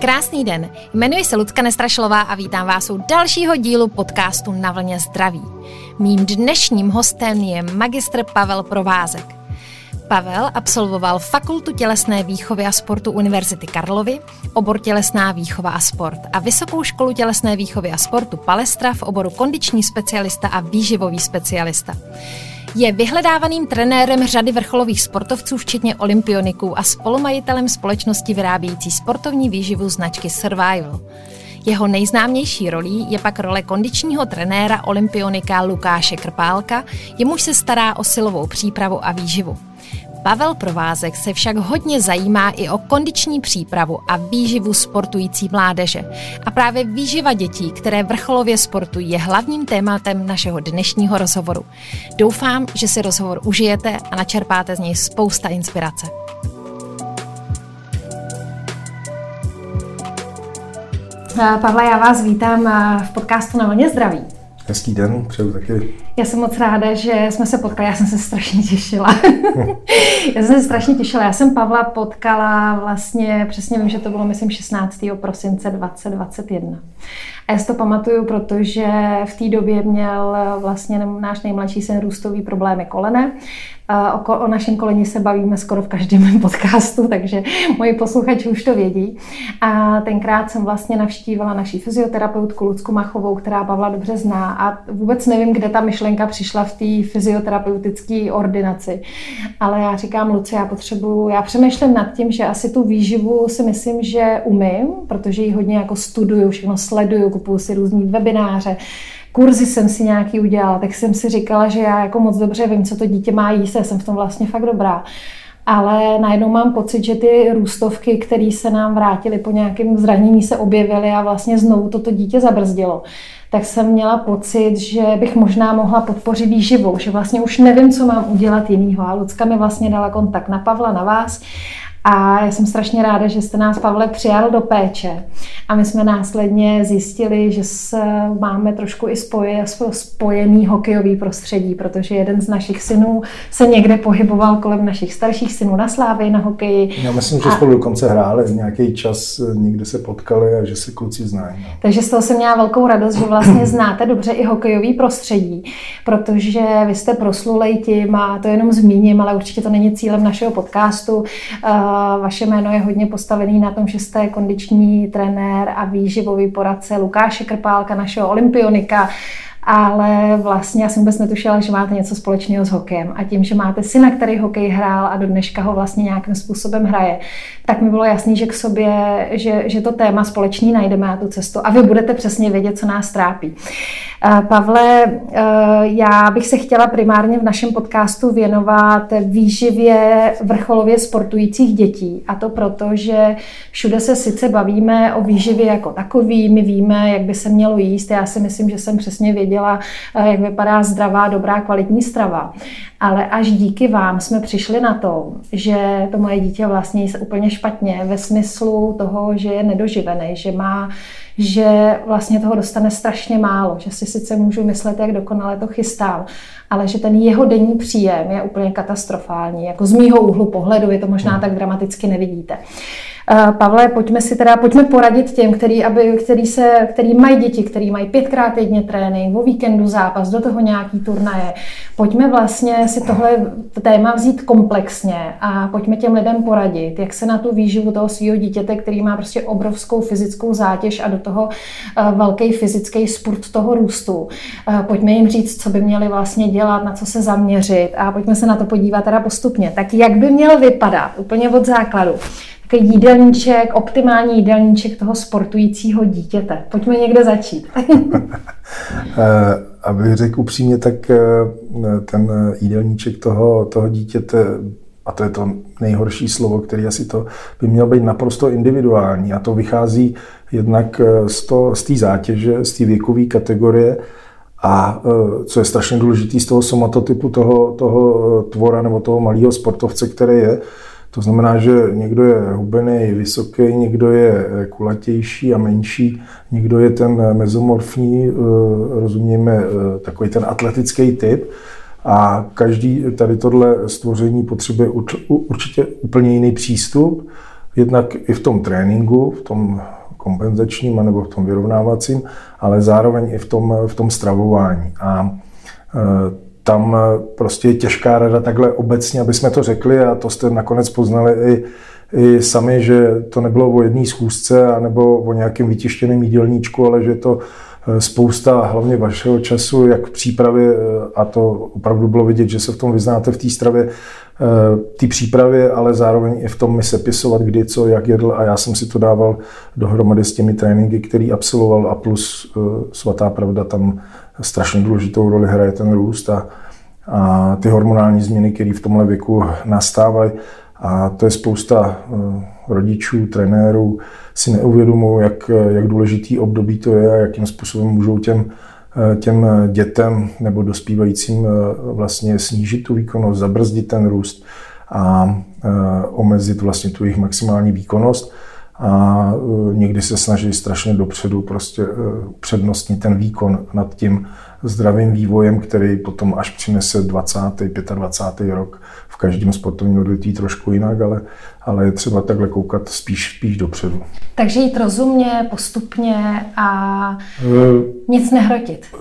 Krásný den, jmenuji se Lucka Nestrašlová a vítám vás u dalšího dílu podcastu Na vlně zdraví. Mým dnešním hostem je magistr Pavel Provázek. Pavel absolvoval Fakultu tělesné výchovy a sportu Univerzity Karlovy, obor tělesná výchova a sport a Vysokou školu tělesné výchovy a sportu Palestra v oboru kondiční specialista a výživový specialista. Je vyhledávaným trenérem řady vrcholových sportovců, včetně olympioniků a spolumajitelem společnosti vyrábějící sportovní výživu značky Survival. Jeho nejznámější rolí je pak role kondičního trenéra olympionika Lukáše Krpálka, jemuž se stará o silovou přípravu a výživu. Pavel Provázek se však hodně zajímá i o kondiční přípravu a výživu sportující mládeže. A právě výživa dětí, které vrcholově sportují, je hlavním tématem našeho dnešního rozhovoru. Doufám, že si rozhovor užijete a načerpáte z něj spousta inspirace. Pavla, já vás vítám v podcastu Na vlně zdraví. Hezký den, přeju taky. Já jsem moc ráda, že jsme se potkali, já jsem se strašně těšila. já jsem se strašně těšila, já jsem Pavla potkala vlastně, přesně vím, že to bylo myslím 16. prosince 2021. A já si to pamatuju, protože v té době měl vlastně náš nejmladší syn růstový problémy kolene. O, o našem koleni se bavíme skoro v každém podcastu, takže moji posluchači už to vědí. A tenkrát jsem vlastně navštívila naší fyzioterapeutku Lucku Machovou, která Pavla dobře zná a vůbec nevím, kde ta myšlenka přišla v té fyzioterapeutické ordinaci. Ale já říkám, Luci, já potřebuju, já přemýšlím nad tím, že asi tu výživu si myslím, že umím, protože ji hodně jako studuju, všechno sleduju, kupuju si různý webináře, kurzy jsem si nějaký udělala, tak jsem si říkala, že já jako moc dobře vím, co to dítě má jíst, já jsem v tom vlastně fakt dobrá. Ale najednou mám pocit, že ty růstovky, které se nám vrátily po nějakém zranění, se objevily a vlastně znovu toto dítě zabrzdilo tak jsem měla pocit, že bych možná mohla podpořit výživou, že vlastně už nevím, co mám udělat jinýho. A Lucka mi vlastně dala kontakt na Pavla, na vás a já jsem strašně ráda, že jste nás, Pavle, přijal do péče. A my jsme následně zjistili, že se máme trošku i spoje, spojený hokejový prostředí, protože jeden z našich synů se někde pohyboval kolem našich starších synů na Slávy, na hokeji. Já myslím, že a... spolu dokonce hráli nějaký čas, někde se potkali a že se kluci znají. No. Takže z toho jsem měla velkou radost, že vlastně znáte dobře i hokejový prostředí, protože vy jste proslulej tím a to jenom zmíním, ale určitě to není cílem našeho podcastu. Uh, vaše jméno je hodně postavený na tom, že jste kondiční trenér a výživový poradce Lukáše Krpálka, našeho olympionika, ale vlastně já jsem vůbec netušila, že máte něco společného s hokejem. A tím, že máte syna, který hokej hrál a do dneška ho vlastně nějakým způsobem hraje, tak mi bylo jasný, že k sobě, že, že to téma společný najdeme na tu cestu a vy budete přesně vědět, co nás trápí. Eh, Pavle, eh, já bych se chtěla primárně v našem podcastu věnovat výživě vrcholově sportujících dětí. A to proto, že všude se sice bavíme o výživě jako takový, my víme, jak by se mělo jíst. Já si myslím, že jsem přesně věděla, eh, jak vypadá zdravá, dobrá, kvalitní strava. Ale až díky vám jsme přišli na to, že to moje dítě vlastně jí se úplně špatně ve smyslu toho, že je nedoživený, že má že vlastně toho dostane strašně málo, že si sice můžu myslet, jak dokonale to chystám, ale že ten jeho denní příjem je úplně katastrofální. Jako z mýho úhlu pohledu, je to možná hmm. tak dramaticky nevidíte. Eh, Pavle, pojďme si teda, pojďme poradit těm, který, aby, který, se, který mají děti, který mají pětkrát týdně trénink, o víkendu zápas, do toho nějaký turnaje. Pojďme vlastně si tohle téma vzít komplexně a pojďme těm lidem poradit, jak se na tu výživu toho svého dítěte, který má prostě obrovskou fyzickou zátěž a do toho eh, velký fyzický spurt toho růstu. Eh, pojďme jim říct, co by měli vlastně dělat, na co se zaměřit a pojďme se na to podívat teda postupně. Tak jak by měl vypadat úplně od základu takový jídelníček, optimální jídelníček toho sportujícího dítěte. Pojďme někde začít. Eh, abych řekl upřímně, tak eh, ten jídelníček toho, toho dítěte, a to je to nejhorší slovo, který asi to by měl být naprosto individuální. A to vychází jednak eh, z, to, z té zátěže, z té věkové kategorie, a co je strašně důležité z toho somatotypu toho, toho tvora nebo toho malého sportovce, který je, to znamená, že někdo je hubený, vysoký, někdo je eh, kulatější a menší, někdo je ten eh, mezomorfní, eh, rozumíme, takový ten atletický typ. A každý tady tohle stvoření potřebuje určitě úplně jiný přístup, jednak i v tom tréninku, v tom kompenzačním nebo v tom vyrovnávacím, ale zároveň i v tom, v tom stravování. A tam prostě je těžká rada takhle obecně, aby jsme to řekli a to jste nakonec poznali i, i sami, že to nebylo o jedné schůzce nebo o nějakém vytištěném jídelníčku, ale že to Eh, spousta hlavně vašeho času, jak v přípravě, eh, a to opravdu bylo vidět, že se v tom vyznáte v té stravě, eh, té přípravě, ale zároveň i v tom mi sepisovat, kdy, co, jak jedl a já jsem si to dával dohromady s těmi tréninky, který absolvoval a plus svatá pravda tam strašně důležitou roli hraje ten růst a, a ty hormonální změny, které v tomhle věku nastávají a to je spousta rodičů, trenérů, si neuvědomují, jak, jak důležitý období to je a jakým způsobem můžou těm, těm dětem nebo dospívajícím eh, vlastně snížit tu výkonnost, zabrzdit ten růst a eh, omezit vlastně tu jejich maximální výkonnost. A eh, někdy se snaží strašně dopředu prostě přednostnit ten výkon nad tím zdravým vývojem, který potom až přinese 20. 25. rok v každém sportovním odvětví trošku jinak, ale, ale je třeba takhle koukat spíš, spíš dopředu. Takže jít rozumně, postupně a uh, nic nehrotit.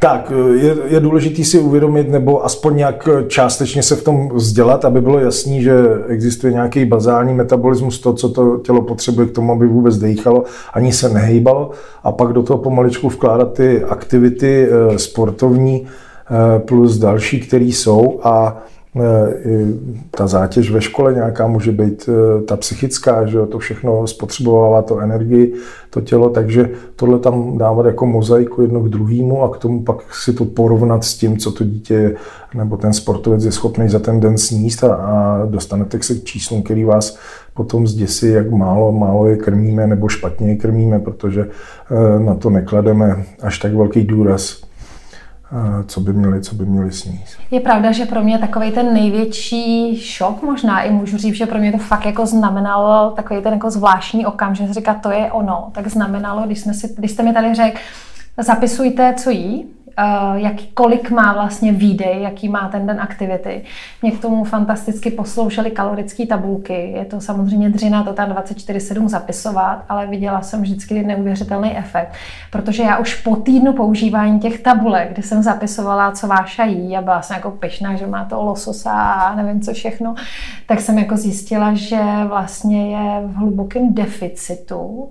Tak, je, je důležité si uvědomit, nebo aspoň nějak částečně se v tom vzdělat, aby bylo jasný, že existuje nějaký bazální metabolismus, to, co to tělo potřebuje k tomu, aby vůbec dechalo, ani se nehejbalo, a pak do toho pomaličku vkládat ty aktivity eh, sportovní eh, plus další, které jsou a Eh, ta zátěž ve škole nějaká může být eh, ta psychická, že to všechno spotřebovává to energii, to tělo, takže tohle tam dávat jako mozaiku jedno k druhému a k tomu pak si to porovnat s tím, co to dítě nebo ten sportovec je schopný za ten den sníst a, a dostanete se k číslům, který vás potom zděsí, jak málo, málo je krmíme nebo špatně je krmíme, protože eh, na to neklademe až tak velký důraz co by měli, co by měli sníst. Je pravda, že pro mě takový ten největší šok, možná i můžu říct, že pro mě to fakt jako znamenalo takový ten jako zvláštní okamžik, že říkat, to je ono, tak znamenalo, když, jsme si, když jste mi tady řekl, zapisujte, co jí, jak, kolik má vlastně výdej, jaký má ten den aktivity. Mě k tomu fantasticky posloušely kalorické tabulky. Je to samozřejmě dřina to tam 24-7 zapisovat, ale viděla jsem vždycky neuvěřitelný efekt, protože já už po týdnu používání těch tabulek, kdy jsem zapisovala, co váša jí a byla jsem jako pyšná, že má to lososa a nevím co všechno, tak jsem jako zjistila, že vlastně je v hlubokém deficitu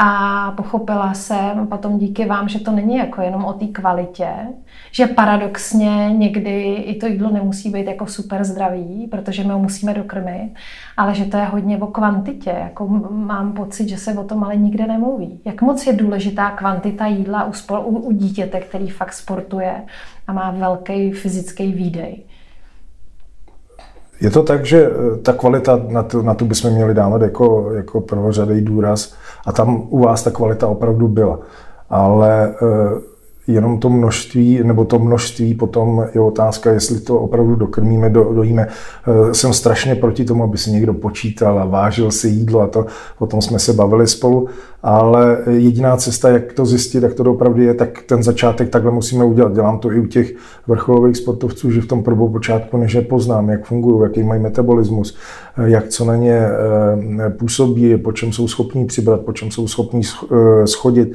a pochopila jsem potom díky vám, že to není jako jenom o té kvalitě, že paradoxně někdy i to jídlo nemusí být jako super zdravý, protože my ho musíme dokrmit, ale že to je hodně o kvantitě. Jako mám pocit, že se o tom ale nikde nemluví. Jak moc je důležitá kvantita jídla u, spor, u, u dítěte, který fakt sportuje a má velký fyzický výdej? Je to tak, že eh, ta kvalita, na tu, na tu bychom měli dávat jako, jako prvořadý důraz a tam u vás ta kvalita opravdu byla. Ale eh, jenom to množství, nebo to množství potom je otázka, jestli to opravdu dokrmíme, do, dojíme. Eh, jsem strašně proti tomu, aby si někdo počítal a vážil si jídlo a to, o tom jsme se bavili spolu, ale jediná cesta, jak to zjistit, jak to opravdu je, tak ten začátek takhle musíme udělat. Dělám to i u těch vrcholových sportovců, že v tom prvou počátku, než je poznám, jak fungují, jaký mají metabolismus, eh, jak co na ně eh, působí, po čem jsou schopní přibrat, po čem jsou schopní schodit,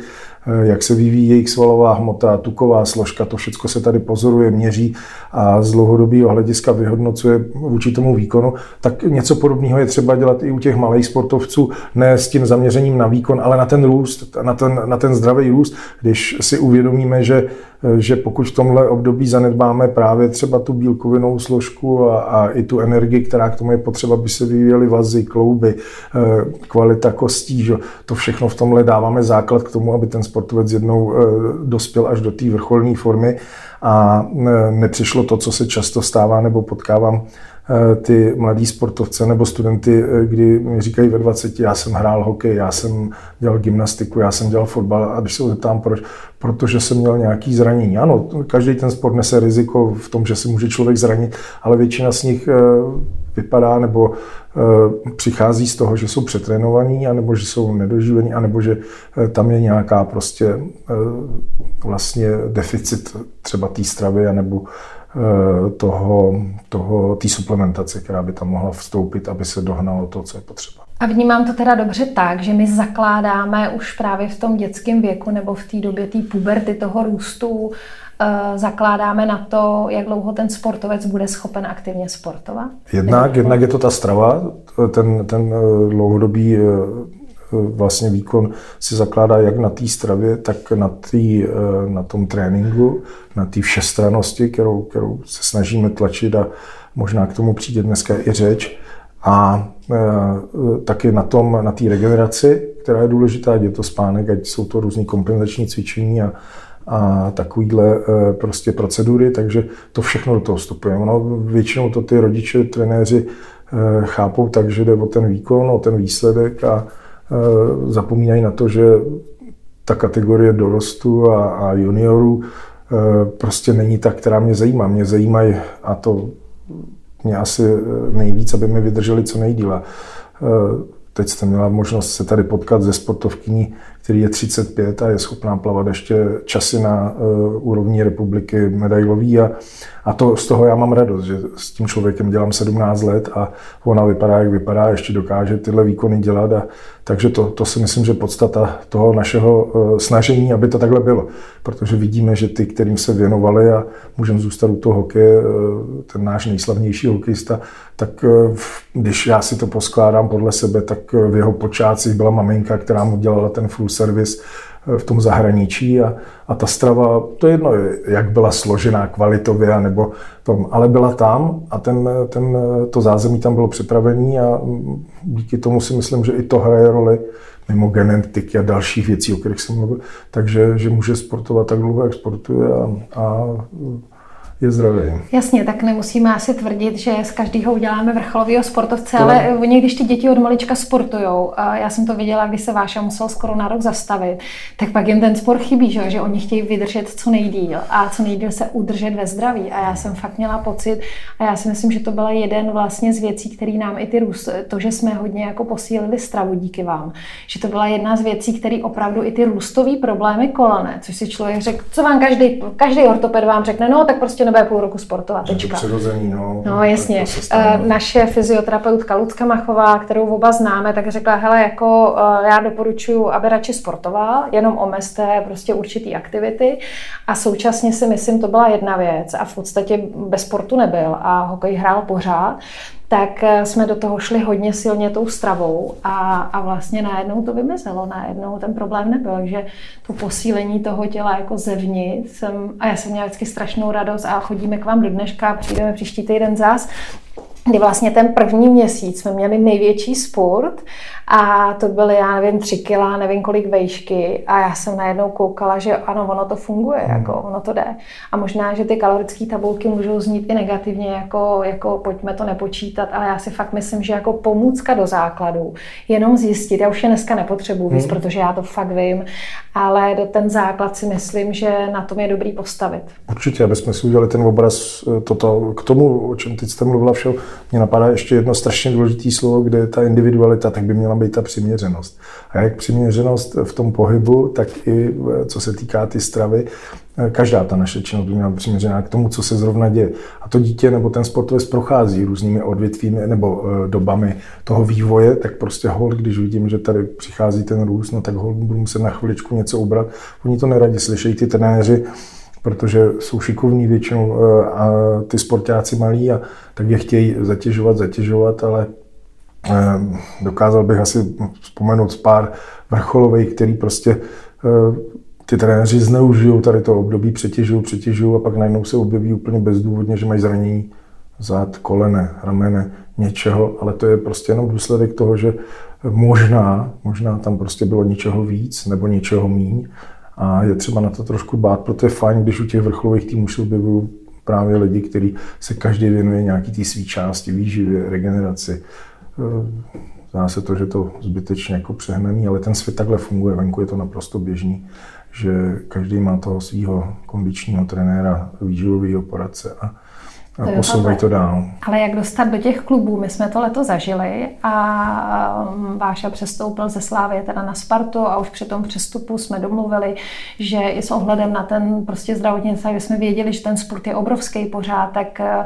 jak se vyvíjí jejich svalová hmota, tuková složka, to všechno se tady pozoruje, měří a z dlouhodobého hlediska vyhodnocuje vůči tomu výkonu, tak něco podobného je třeba dělat i u těch malých sportovců, ne s tím zaměřením na výkon, ale na ten růst, na ten, na ten zdravý růst, když si uvědomíme, že že pokud v tomhle období zanedbáme právě třeba tu bílkovinou složku a, a i tu energii, která k tomu je potřeba, aby se vyvíjely vazy, klouby, eh, kvalita kostí, že to všechno v tomhle dáváme základ k tomu, aby ten sportovec jednou eh, dospěl až do té vrcholné formy a eh, nepřišlo to, co se často stává nebo potkávám Eh, ty mladí sportovce nebo studenty, kdy mi říkají ve 20, já jsem hrál hokej, já jsem dělal gymnastiku, já jsem dělal fotbal a když se zeptám proč, protože jsem měl nějaký zranění. Ano, každý ten sport nese riziko v tom, že se může člověk zranit, ale většina z nich vypadá nebo přichází z toho, že jsou přetrénovaní, anebo že jsou nedoživení, anebo že tam je nějaká prostě vlastně deficit třeba té stravy, anebo Eh, toho, toho, té suplementace, která by tam mohla vstoupit, aby se dohnalo to, co je potřeba. A vnímám to teda dobře tak, že my zakládáme už právě v tom dětském věku nebo v té době té puberty toho růstu, eh, zakládáme na to, jak dlouho ten sportovec bude schopen aktivně sportovat? Jednak, jednak je to ta strava, ten, ten eh, dlouhodobý eh, vlastně výkon si zakládá jak na té stravě, tak na, tý, na tom tréninku, na té všestranosti, kterou, kterou se snažíme tlačit a možná k tomu přijde dneska i řeč. A e, taky na tom, na té regeneraci, která je důležitá, ať je to spánek, ať jsou to různé kompenzační cvičení a, a takovýhle e, prostě procedury, takže to všechno do toho vstupuje. Ono, většinou to ty rodiče, trenéři e, chápou tak, že jde o ten výkon, o ten výsledek a e, zapomínají na to, že ta kategorie dorostu a, a juniorů prostě není ta, která mě zajímá. Mě zajímají, a to mě asi eh, nejvíc, aby mi vydrželi co nejdíle. Eh, teď jste měla možnost se tady potkat ze sportovkyní, který je 35 a je schopná plavat ještě časy na uh, úrovni republiky medailový a, a to, z toho já mám radost, že s tím člověkem dělám 17 let a ona vypadá, jak vypadá, ještě dokáže tyhle výkony dělat a takže to, to si myslím, že podstata toho našeho uh, snažení, aby to takhle bylo, protože vidíme, že ty, kterým se věnovali a můžeme zůstat u toho hokeje, uh, ten náš nejslavnější hokejista, tak uh, když já si to poskládám podle sebe, tak v jeho počátcích byla maminka, která mu dělala ten full service eh, v tom zahraničí a, a ta strava, to je jedno, jak byla složená kvalitově, nebo tom, ale byla tam a ten, ten, to zázemí tam bylo připravené a díky tomu si myslím, že i to hraje roli mimo genetiky a dalších věcí, o kterých jsem mluvil, takže že může sportovat tak dlouho, jak sportuje a, a je zdravý. Jasně, tak nemusíme asi tvrdit, že z každého uděláme vrcholového sportovce, to... ale oni, když ty děti od malička sportují, já jsem to viděla, když se Váša musel skoro na rok zastavit, tak pak jim ten sport chybí, že, že oni chtějí vydržet co nejdíl a co nejdíl se udržet ve zdraví. A já jsem fakt měla pocit, a já si myslím, že to byla jeden vlastně z věcí, který nám i ty růst, to, že jsme hodně jako posílili stravu díky vám, že to byla jedna z věcí, které opravdu i ty růstové problémy kolene, což si člověk řekl, co vám každý, každý ortoped vám řekne, no tak prostě nebude půl roku sportovat. Tečka. Přirozený, no. No jasně. Eh, naše fyzioterapeutka Lucka Machová, kterou oba známe, tak řekla, hele, jako eh, já doporučuji, aby radši sportoval, jenom omezte prostě určitý aktivity a současně si myslím, to byla jedna věc a v podstatě bez sportu nebyl a hokej hrál pořád, tak eh, jsme do toho šli hodně silně tou stravou a, a vlastně najednou to vymizelo, najednou ten problém nebyl, že to posílení toho těla jako zevnitř jsem, a já jsem měla vždycky strašnou radost a chodíme k vám do dneška, přijdeme příští týden zás, kdy vlastně ten první měsíc jsme měli největší sport a to byly, já nevím, tři kila, nevím kolik vejšky a já jsem najednou koukala, že ano, ono to funguje, hmm. jako ono to jde. A možná, že ty kalorické tabulky můžou znít i negativně, jako, jako pojďme to nepočítat, ale já si fakt myslím, že jako pomůcka do základu, jenom zjistit, já už je dneska nepotřebuji víc, hmm. protože já to fakt vím, ale do ten základ si myslím, že na tom je dobrý postavit. Určitě, aby jsme si udělali ten obraz, eh, toto, k tomu, o čem teď jste mluvila všeho, mě napadá ještě jedno strašně důležité slovo, kde je ta individualita, tak by měla být ta přiměřenost. A jak přiměřenost v tom pohybu, tak i eh, co se týká ty stravy, eh, každá ta naše činnost by měla být přiměřená k tomu, co se zrovna děje. A to dítě nebo ten sportovec prochází různými odvětvími nebo eh, dobami toho vývoje, tak prostě hol, když vidím, že tady přichází ten růst, no tak hol budu muset na chviličku něco ubrat. Oni to neradi slyšejí, ty trenéři, protože jsou šikovní většinou a ty sportáci malí a tak je chtějí zatěžovat, zatěžovat, ale Ehm, dokázal bych asi vzpomenout pár vrcholových, který prostě eh, ty trenéři zneužijou tady to období, přetěžují, přetěžují a pak najednou se objeví úplně bezdůvodně, že mají zranění zad, kolene, ramene, něčeho, ale to je prostě jenom důsledek toho, že možná, možná tam prostě bylo něčeho víc nebo něčeho míň a je třeba na to trošku bát, proto je fajn, když u těch vrcholových týmů se objevují právě lidi, kteří se každý věnuje nějaký té své části, výživě, regeneraci, Zdá se to, že to zbytečně jako přehnaný, ale ten svět takhle funguje, venku je to naprosto běžný, že každý má toho svého kondičního trenéra, výživového poradce a a posouvají to dál. Ale jak dostat do těch klubů? My jsme to leto zažili a um, Váša přestoupil ze Slávy teda na Spartu a už při tom přestupu jsme domluvili, že i s ohledem na ten prostě zdravotní stav, jsme věděli, že ten sport je obrovský pořád, tak eh,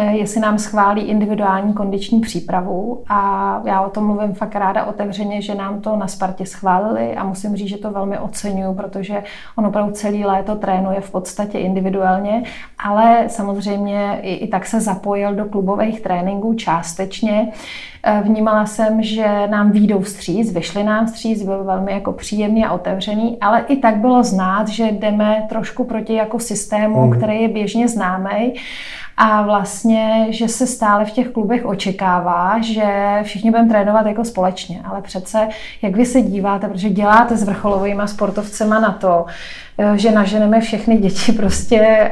jestli nám schválí individuální kondiční přípravu. A já o tom mluvím fakt ráda otevřeně, že nám to na Spartě schválili. A musím říct, že to velmi oceňuju, protože on opravdu celý léto trénuje v podstatě individuálně, ale samozřejmě i, i tak se zapojil do klubových tréninků částečně. Eh, vnímala jsem, že nám výjdou vstříc, vyšli nám vstříc, byl velmi jako příjemný a otevřený, ale i tak bylo znát, že jdeme trošku proti jako systému, mm. který je běžně známý a vlastně, že se stále v těch klubech očekává, že všichni budeme trénovat jako společně, ale přece, jak vy se díváte, protože děláte s vrcholovými sportovcema na to, eh, že naženeme všechny děti prostě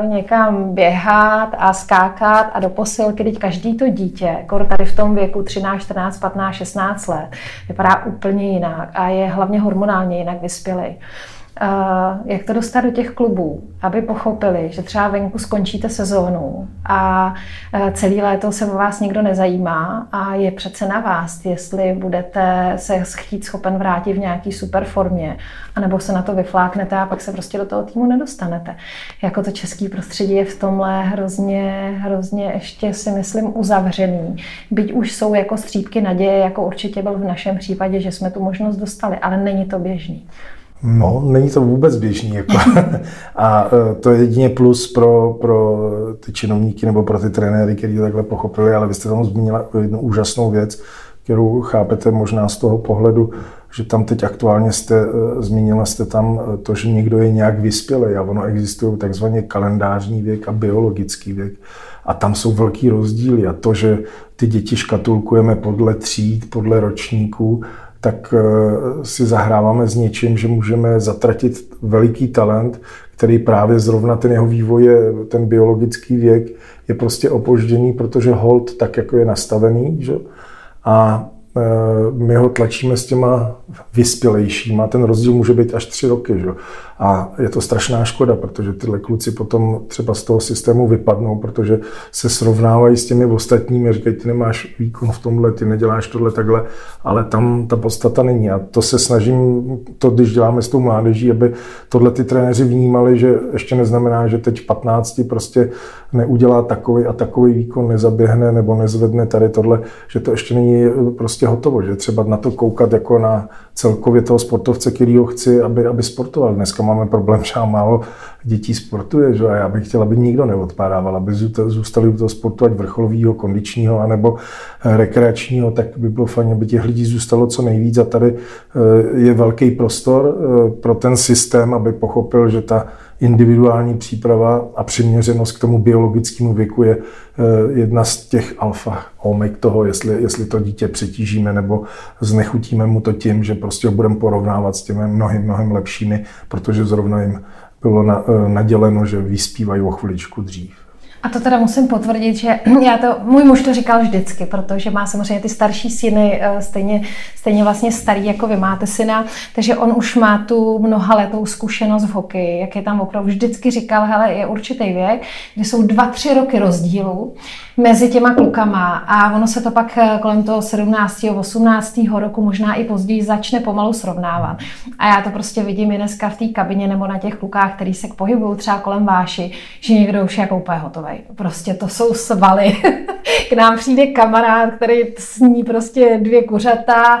uh, někam běhat a skákat a do posilky, teď každý to dítě, jako tady v tom věku 13, 14, 15, 16 let, vypadá úplně jinak a je hlavně hormonálně jinak vyspělý jak to dostat do těch klubů, aby pochopili, že třeba venku skončíte sezónu a e, celý léto se o vás nikdo nezajímá a je přece na vás, jestli budete se chtít schopen vrátit v nějaký super formě, anebo se na to vyfláknete a pak se prostě do toho týmu nedostanete. Jako to český prostředí je v tomhle hrozně, hrozně ještě si myslím uzavřený. Byť už jsou jako střípky naděje, jako určitě byl v našem případě, že jsme tu možnost dostali, ale není to běžný. No, není to vůbec běžný. Jako. A e, to je jedině plus pro, pro ty činovníky nebo pro ty trenéry, kteří to takhle pochopili, ale vy jste tam zmínila jednu úžasnou věc, kterou chápete možná z toho pohledu, že tam teď aktuálně jste, e, zmínila jste tam e, to, že někdo je nějak vyspělý a ono existuje takzvaně kalendářní věk a biologický věk. A tam jsou velký rozdíly a to, že ty děti škatulkujeme podle tříd, podle ročníků, tak eh, si zahráváme s něčím, že můžeme zatratit veliký talent, který právě zrovna ten jeho vývoj, je, ten biologický věk, je prostě opožděný, protože hold tak, jako je nastavený. Že? A eh, my ho tlačíme s těma vyspělejšíma. Ten rozdíl může být až tři roky. Že? A je to strašná škoda, protože tyhle kluci potom třeba z toho systému vypadnou, protože se srovnávají s těmi ostatními, říkají, ty nemáš výkon v tomhle, ty neděláš tohle takhle, ale tam ta podstata není. A to se snažím, to když děláme s tou mládeží, aby tohle ty trenéři vnímali, že ještě neznamená, že teď v 15 prostě neudělá takový a takový výkon, nezaběhne nebo nezvedne tady tohle, že to ještě není prostě hotovo, že třeba na to koukat jako na celkově toho sportovce, který ho chci, aby, aby sportoval. Dneska máme problém, že málo dětí sportuje, že? a já bych chtěl, aby nikdo neodpadával, aby zůstali u toho sportu, ať vrcholového, kondičního, anebo eh, rekreačního, tak by bylo fajn, aby těch lidí zůstalo co nejvíc a tady eh, je velký prostor eh, pro ten systém, aby pochopil, že ta individuální příprava a přiměřenost k tomu biologickému věku je jedna z těch alfa omek toho, jestli, jestli to dítě přetížíme nebo znechutíme mu to tím, že prostě ho budeme porovnávat s těmi mnohem, mnohem lepšími, protože zrovna jim bylo na, eh, naděleno, že vyspívají o chviličku dřív. A to teda musím potvrdit, že já to, můj muž to říkal vždycky, protože má samozřejmě ty starší syny, eh, stejně, stejně vlastně starý, jako vy máte syna, takže on už má tu mnoha letou zkušenost v hokeji, jak je tam opravdu vždycky říkal, hele, je určitý věk, kdy jsou dva, tři roky rozdílu mezi těma klukama a ono se to pak eh, kolem toho 17. 18. roku možná i později začne pomalu srovnávat. A já to prostě vidím i dneska v té kabině nebo na těch klukách, který se pohybují třeba kolem váši, že někdo už je jako úplně hotový. Prostě to jsou svaly. K nám přijde kamarád, který sní prostě dvě kuřata,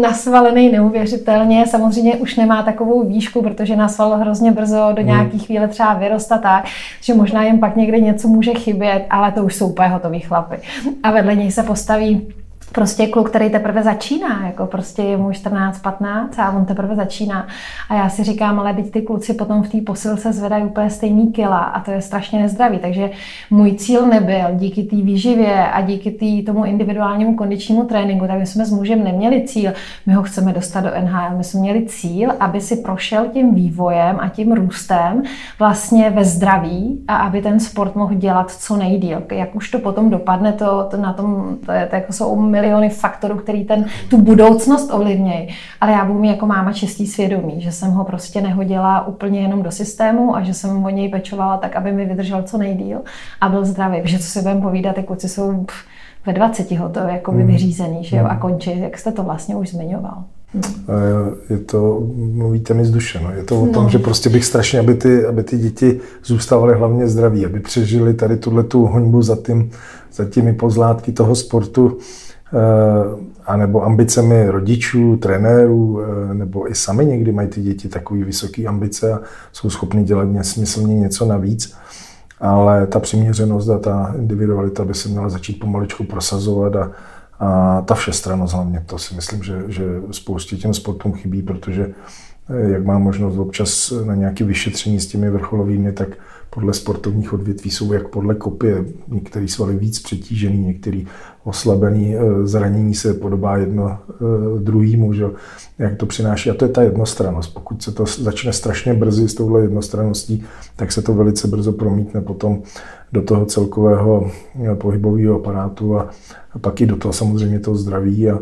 nasvalený neuvěřitelně. Samozřejmě už nemá takovou výšku, protože nasval hrozně brzo, do hmm. nějakých chvíle třeba vyrosta tak, že možná jim pak někde něco může chybět, ale to už jsou úplně hotový chlapy. A vedle něj se postaví prostě kluk, který teprve začíná, jako prostě je mu 14, 15 a on teprve začíná. A já si říkám, ale teď ty kluci potom v té posilce zvedají úplně stejný kila a to je strašně nezdravý. Takže můj cíl nebyl díky té výživě a díky tý, tomu individuálnímu kondičnímu tréninku, tak my jsme s mužem neměli cíl, my ho chceme dostat do NHL, my jsme měli cíl, aby si prošel tím vývojem a tím růstem vlastně ve zdraví a aby ten sport mohl dělat co nejdíl. Jak už to potom dopadne, to, to na tom, to, je, to jako jsou miliony faktorů, který ten, tu budoucnost ovlivnějí. Ale já budu mít jako máma čistý svědomí, že jsem ho prostě nehodila úplně jenom do systému a že jsem o něj pečovala tak, aby mi vydržel co nejdíl a byl zdravý. Protože co si budeme povídat, ty kluci jsou ve 20 hotově jako mm. vyřízený, že jo, a končí, jak jste to vlastně už zmiňoval. Je to, mluvíte mi z duše, no. je to o tom, no. že prostě bych strašně, aby ty, aby ty děti zůstávaly hlavně zdraví, aby přežili tady tuhle tu hoňbu za, tím, za těmi pozlátky toho sportu, anebo ambicemi rodičů, trenérů, eh, nebo i sami někdy mají ty děti takové vysoké ambice a jsou schopni dělat nesmyslně něco navíc. Ale ta přiměřenost a ta individualita by se měla začít pomaličku prosazovat a, a ta všestrannost hlavně, to si myslím, že, že spoustě těm sportům chybí, protože eh, jak má možnost občas na nějaké vyšetření s těmi vrcholovými, tak podle sportovních odvětví jsou jak podle kopie. Některý svaly víc přetížený, některý oslabený, eh, zranění se podobá jedno eh, druhýmu, že? jak to přináší. A to je ta jednostrannost. Pokud se to začne strašně brzy s touhle jednostranností, tak se to velice brzo promítne potom do toho celkového pohybového aparátu a, a pak i do toho samozřejmě toho zdraví a,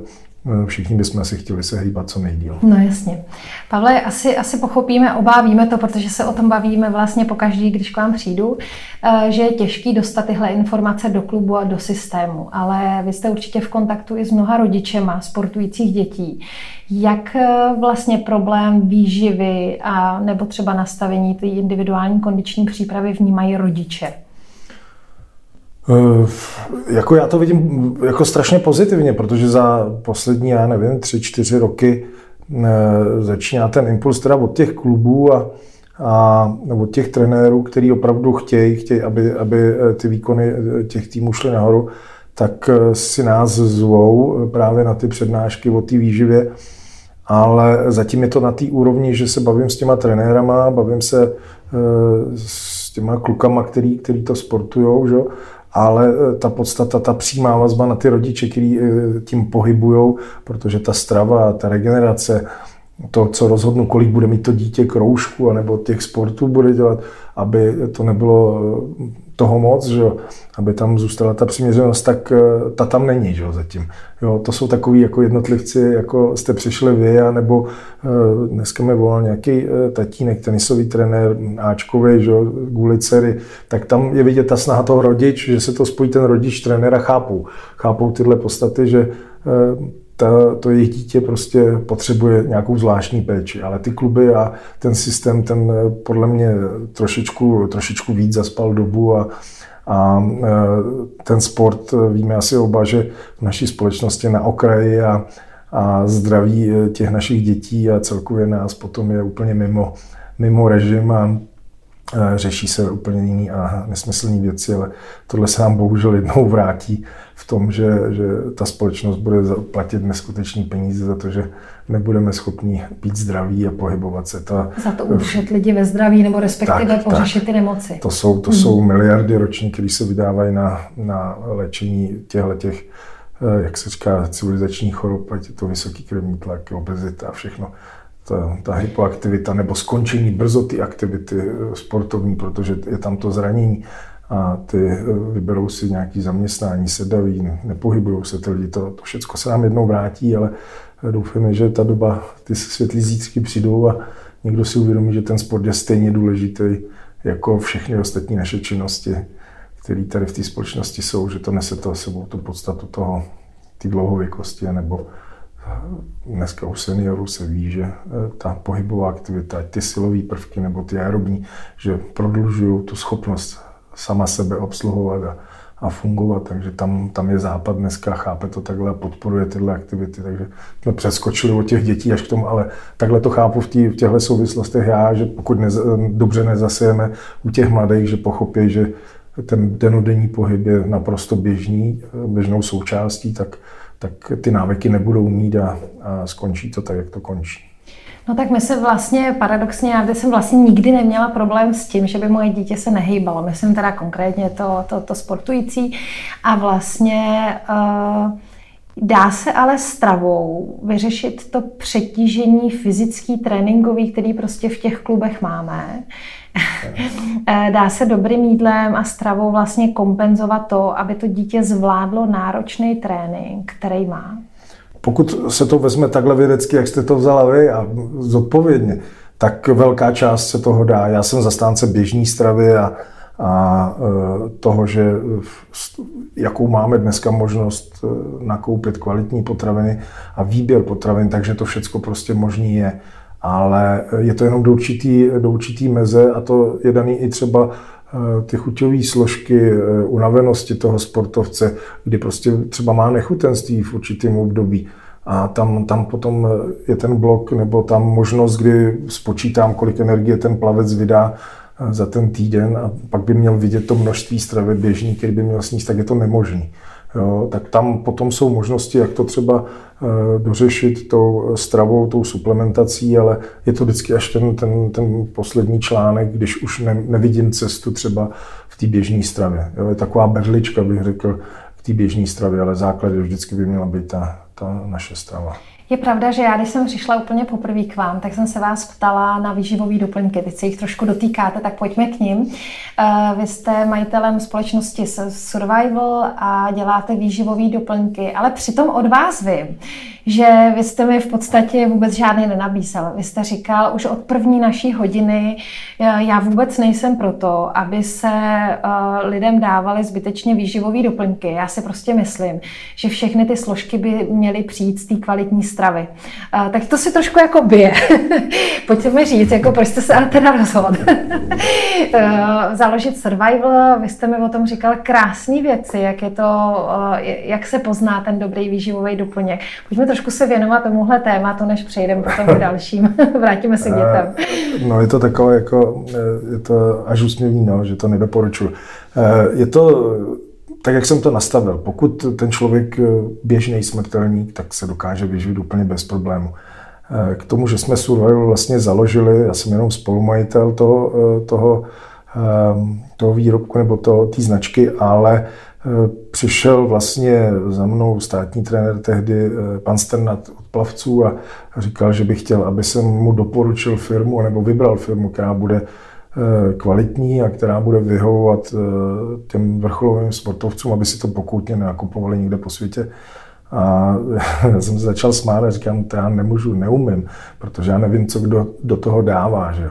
všichni bychom si chtěli se hýbat co nejdíl. No jasně. Pavle, asi, asi pochopíme, oba víme to, protože se o tom bavíme vlastně po každý, když k vám přijdu, eh, že je těžký dostat tyhle informace do klubu a do systému, ale vy jste určitě v kontaktu i s mnoha rodičema sportujících dětí. Jak eh, vlastně problém výživy a nebo třeba nastavení té individuální kondiční přípravy vnímají rodiče? Eh, jako já to vidím jako strašně pozitivně, protože za poslední, já nevím, tři, čtyři roky eh, začíná ten impuls teda od těch klubů a, a od těch trenérů, kteří opravdu chtějí, chtějí aby, aby eh, ty výkony těch týmů šly nahoru, tak si nás zvou právě na ty přednášky o té výživě, ale zatím je to na té úrovni, že se bavím s těma trenérama, bavím se s těma klukama, který, který to sportujou, že? Ale eh, ta podstata, ta přímá vazba na ty rodiče, kteří eh, tím pohybují, protože ta strava, ta regenerace, to, co rozhodnu, kolik bude mít to dítě kroužku, anebo těch sportů bude dělat, aby to nebylo toho moc, že aby tam zůstala ta přiměřenost, tak eh, ta tam není že zatím. Jo, to jsou takový jako jednotlivci, jako jste přišli vy, nebo uh, dneska mi volal nějaký uh, tatínek, tenisový trenér Ačkový, že jo, Gulicery, tak tam je vidět ta snaha toho rodič, že se to spojí ten rodič, trenéra chápou. Chápou tyhle podstaty, že ta, to jejich dítě prostě potřebuje nějakou zvláštní péči, ale ty kluby a ten systém, ten podle mě trošičku, trošičku víc zaspal dobu a, a e, ten sport, víme asi oba, že v naší společnosti na okraji a, a zdraví těch našich dětí a celkově nás potom je úplně mimo, mimo režim a řeší se úplně jiný a nesmyslné věci, ale tohle se nám bohužel jednou vrátí v tom, že, že ta společnost bude platit neskutečný peníze za to, že nebudeme schopni být zdraví a pohybovat se. Ta, za to udržet lidi ve zdraví nebo respektive tak, pořešit tak. ty nemoci. To jsou, to hmm. jsou miliardy ročně, které se vydávají na, na léčení těchto těch, eh, jak se říká, civilizačních chorob, ať je to vysoký krevní tlak, obezita a všechno. Ta, ta hypoaktivita nebo skončení brzo ty aktivity eh, sportovní, protože je tam to zranění a ty eh, vyberou si nějaký zaměstnání, sedaví, nepohybují se ty lidi, to, to všechno se nám jednou vrátí, ale doufáme, že ta doba, ty světlý zítřky přijdou a někdo si uvědomí, že ten sport je stejně důležitý jako všechny ostatní naše činnosti, které tady v té společnosti jsou, že to nese to sebou tu podstatu toho, ty dlouhověkosti, nebo eh, dneska u seniorů se ví, že eh, ta pohybová aktivita, ty silové prvky nebo ty aerobní, že prodlužují tu schopnost sama sebe obsluhovat a, a fungovat. Takže tam, tam je Západ dneska, chápe to takhle a podporuje tyhle aktivity. Takže jsme přeskočili od těch dětí až k tomu, ale takhle to chápu v, tý, v těchto souvislostech já, že pokud ne, dobře nezasejeme u těch mladých, že pochopí, že ten denodenní pohyb je naprosto běžný, běžnou součástí, tak, tak ty návyky nebudou mít a, a skončí to tak, jak to končí. No tak my se vlastně, paradoxně, já jsem vlastně nikdy neměla problém s tím, že by moje dítě se nehýbalo. Myslím teda konkrétně to, to, to sportující. A vlastně uh, dá se ale stravou vyřešit to přetížení fyzický, tréninkový, který prostě v těch klubech máme. Eh, dá se dobrým jídlem a stravou vlastně kompenzovat to, aby to dítě zvládlo náročný trénink, který má pokud se to vezme takhle vědecky, jak jste to vzala vy a zodpovědně, tak velká část se toho dá. Já jsem zastánce běžní stravy a, a e, toho, že jakou máme dneska možnost e, nakoupit kvalitní potraviny a výběr potravin, takže to všechno prostě možný je. Ale je to jenom do určitý, do určitý meze a to je daný i třeba ty chuťové složky unavenosti toho sportovce, kdy prostě třeba má nechutenství v určitém období. A tam, tam potom je ten blok, nebo tam možnost, kdy spočítám, kolik energie ten plavec vydá za ten týden a pak by měl vidět to množství stravy běžný, který by měl sníst, tak je to nemožný. Jo, tak tam potom jsou možnosti, jak to třeba e, dořešit tou stravou, tou suplementací, ale je to vždycky až ten, ten, ten poslední článek, když už ne, nevidím cestu třeba v té běžné stravě. Jo, je taková berlička, bych řekl, k té běžné stravě, ale základ vždycky by měla být ta, ta naše strava. Je pravda, že já, když jsem přišla úplně poprvé k vám, tak jsem se vás ptala na výživové doplňky. Teď se jich trošku dotýkáte, tak pojďme k ním. Eh, vy jste majitelem společnosti Survival a děláte výživové doplňky, ale přitom od vás vím, že vy jste mi v podstatě vůbec žádný nenabízel. Vy jste říkal už od první naší hodiny, já vůbec nejsem proto, aby se eh, lidem dávaly zbytečně výživové doplňky. Já si prostě myslím, že všechny ty složky by měly přijít z té kvalitní stravy. Eh, tak to si trošku jako bije. Pojďte mi říct, jako proč jste se ale teda rozhodl. Založit survival, vy jste mi o tom říkal krásné věci, jak je to, jak se pozná ten dobrý výživový doplněk. Pojďme trošku se věnovat tomuhle tématu, než přejdeme potom k dalším. Vrátíme se k dětem. Eh, no je to takové jako, eh, je to až úsměvný, no, že to nedoporučuji. Eh, je to tak, jak jsem to nastavil. Pokud ten člověk běžný smrtelník, tak se dokáže vyživit úplně bez problému. K tomu, že jsme Survival vlastně založili, já jsem jenom spolumajitel toho, toho, toho výrobku nebo té značky, ale Eh, přišel vlastně za mnou státní trenér tehdy, eh, pan Sternat od plavců a říkal, že by chtěl, aby jsem mu doporučil firmu nebo vybral firmu, která bude eh, kvalitní a která bude vyhovovat těm vrcholovým sportovcům, aby si to pokoutně nenakupovali nikde po světě. A já jsem se začal smát a říkám, to já nemůžu, neumím, protože já nevím, co kdo do toho dává. Že?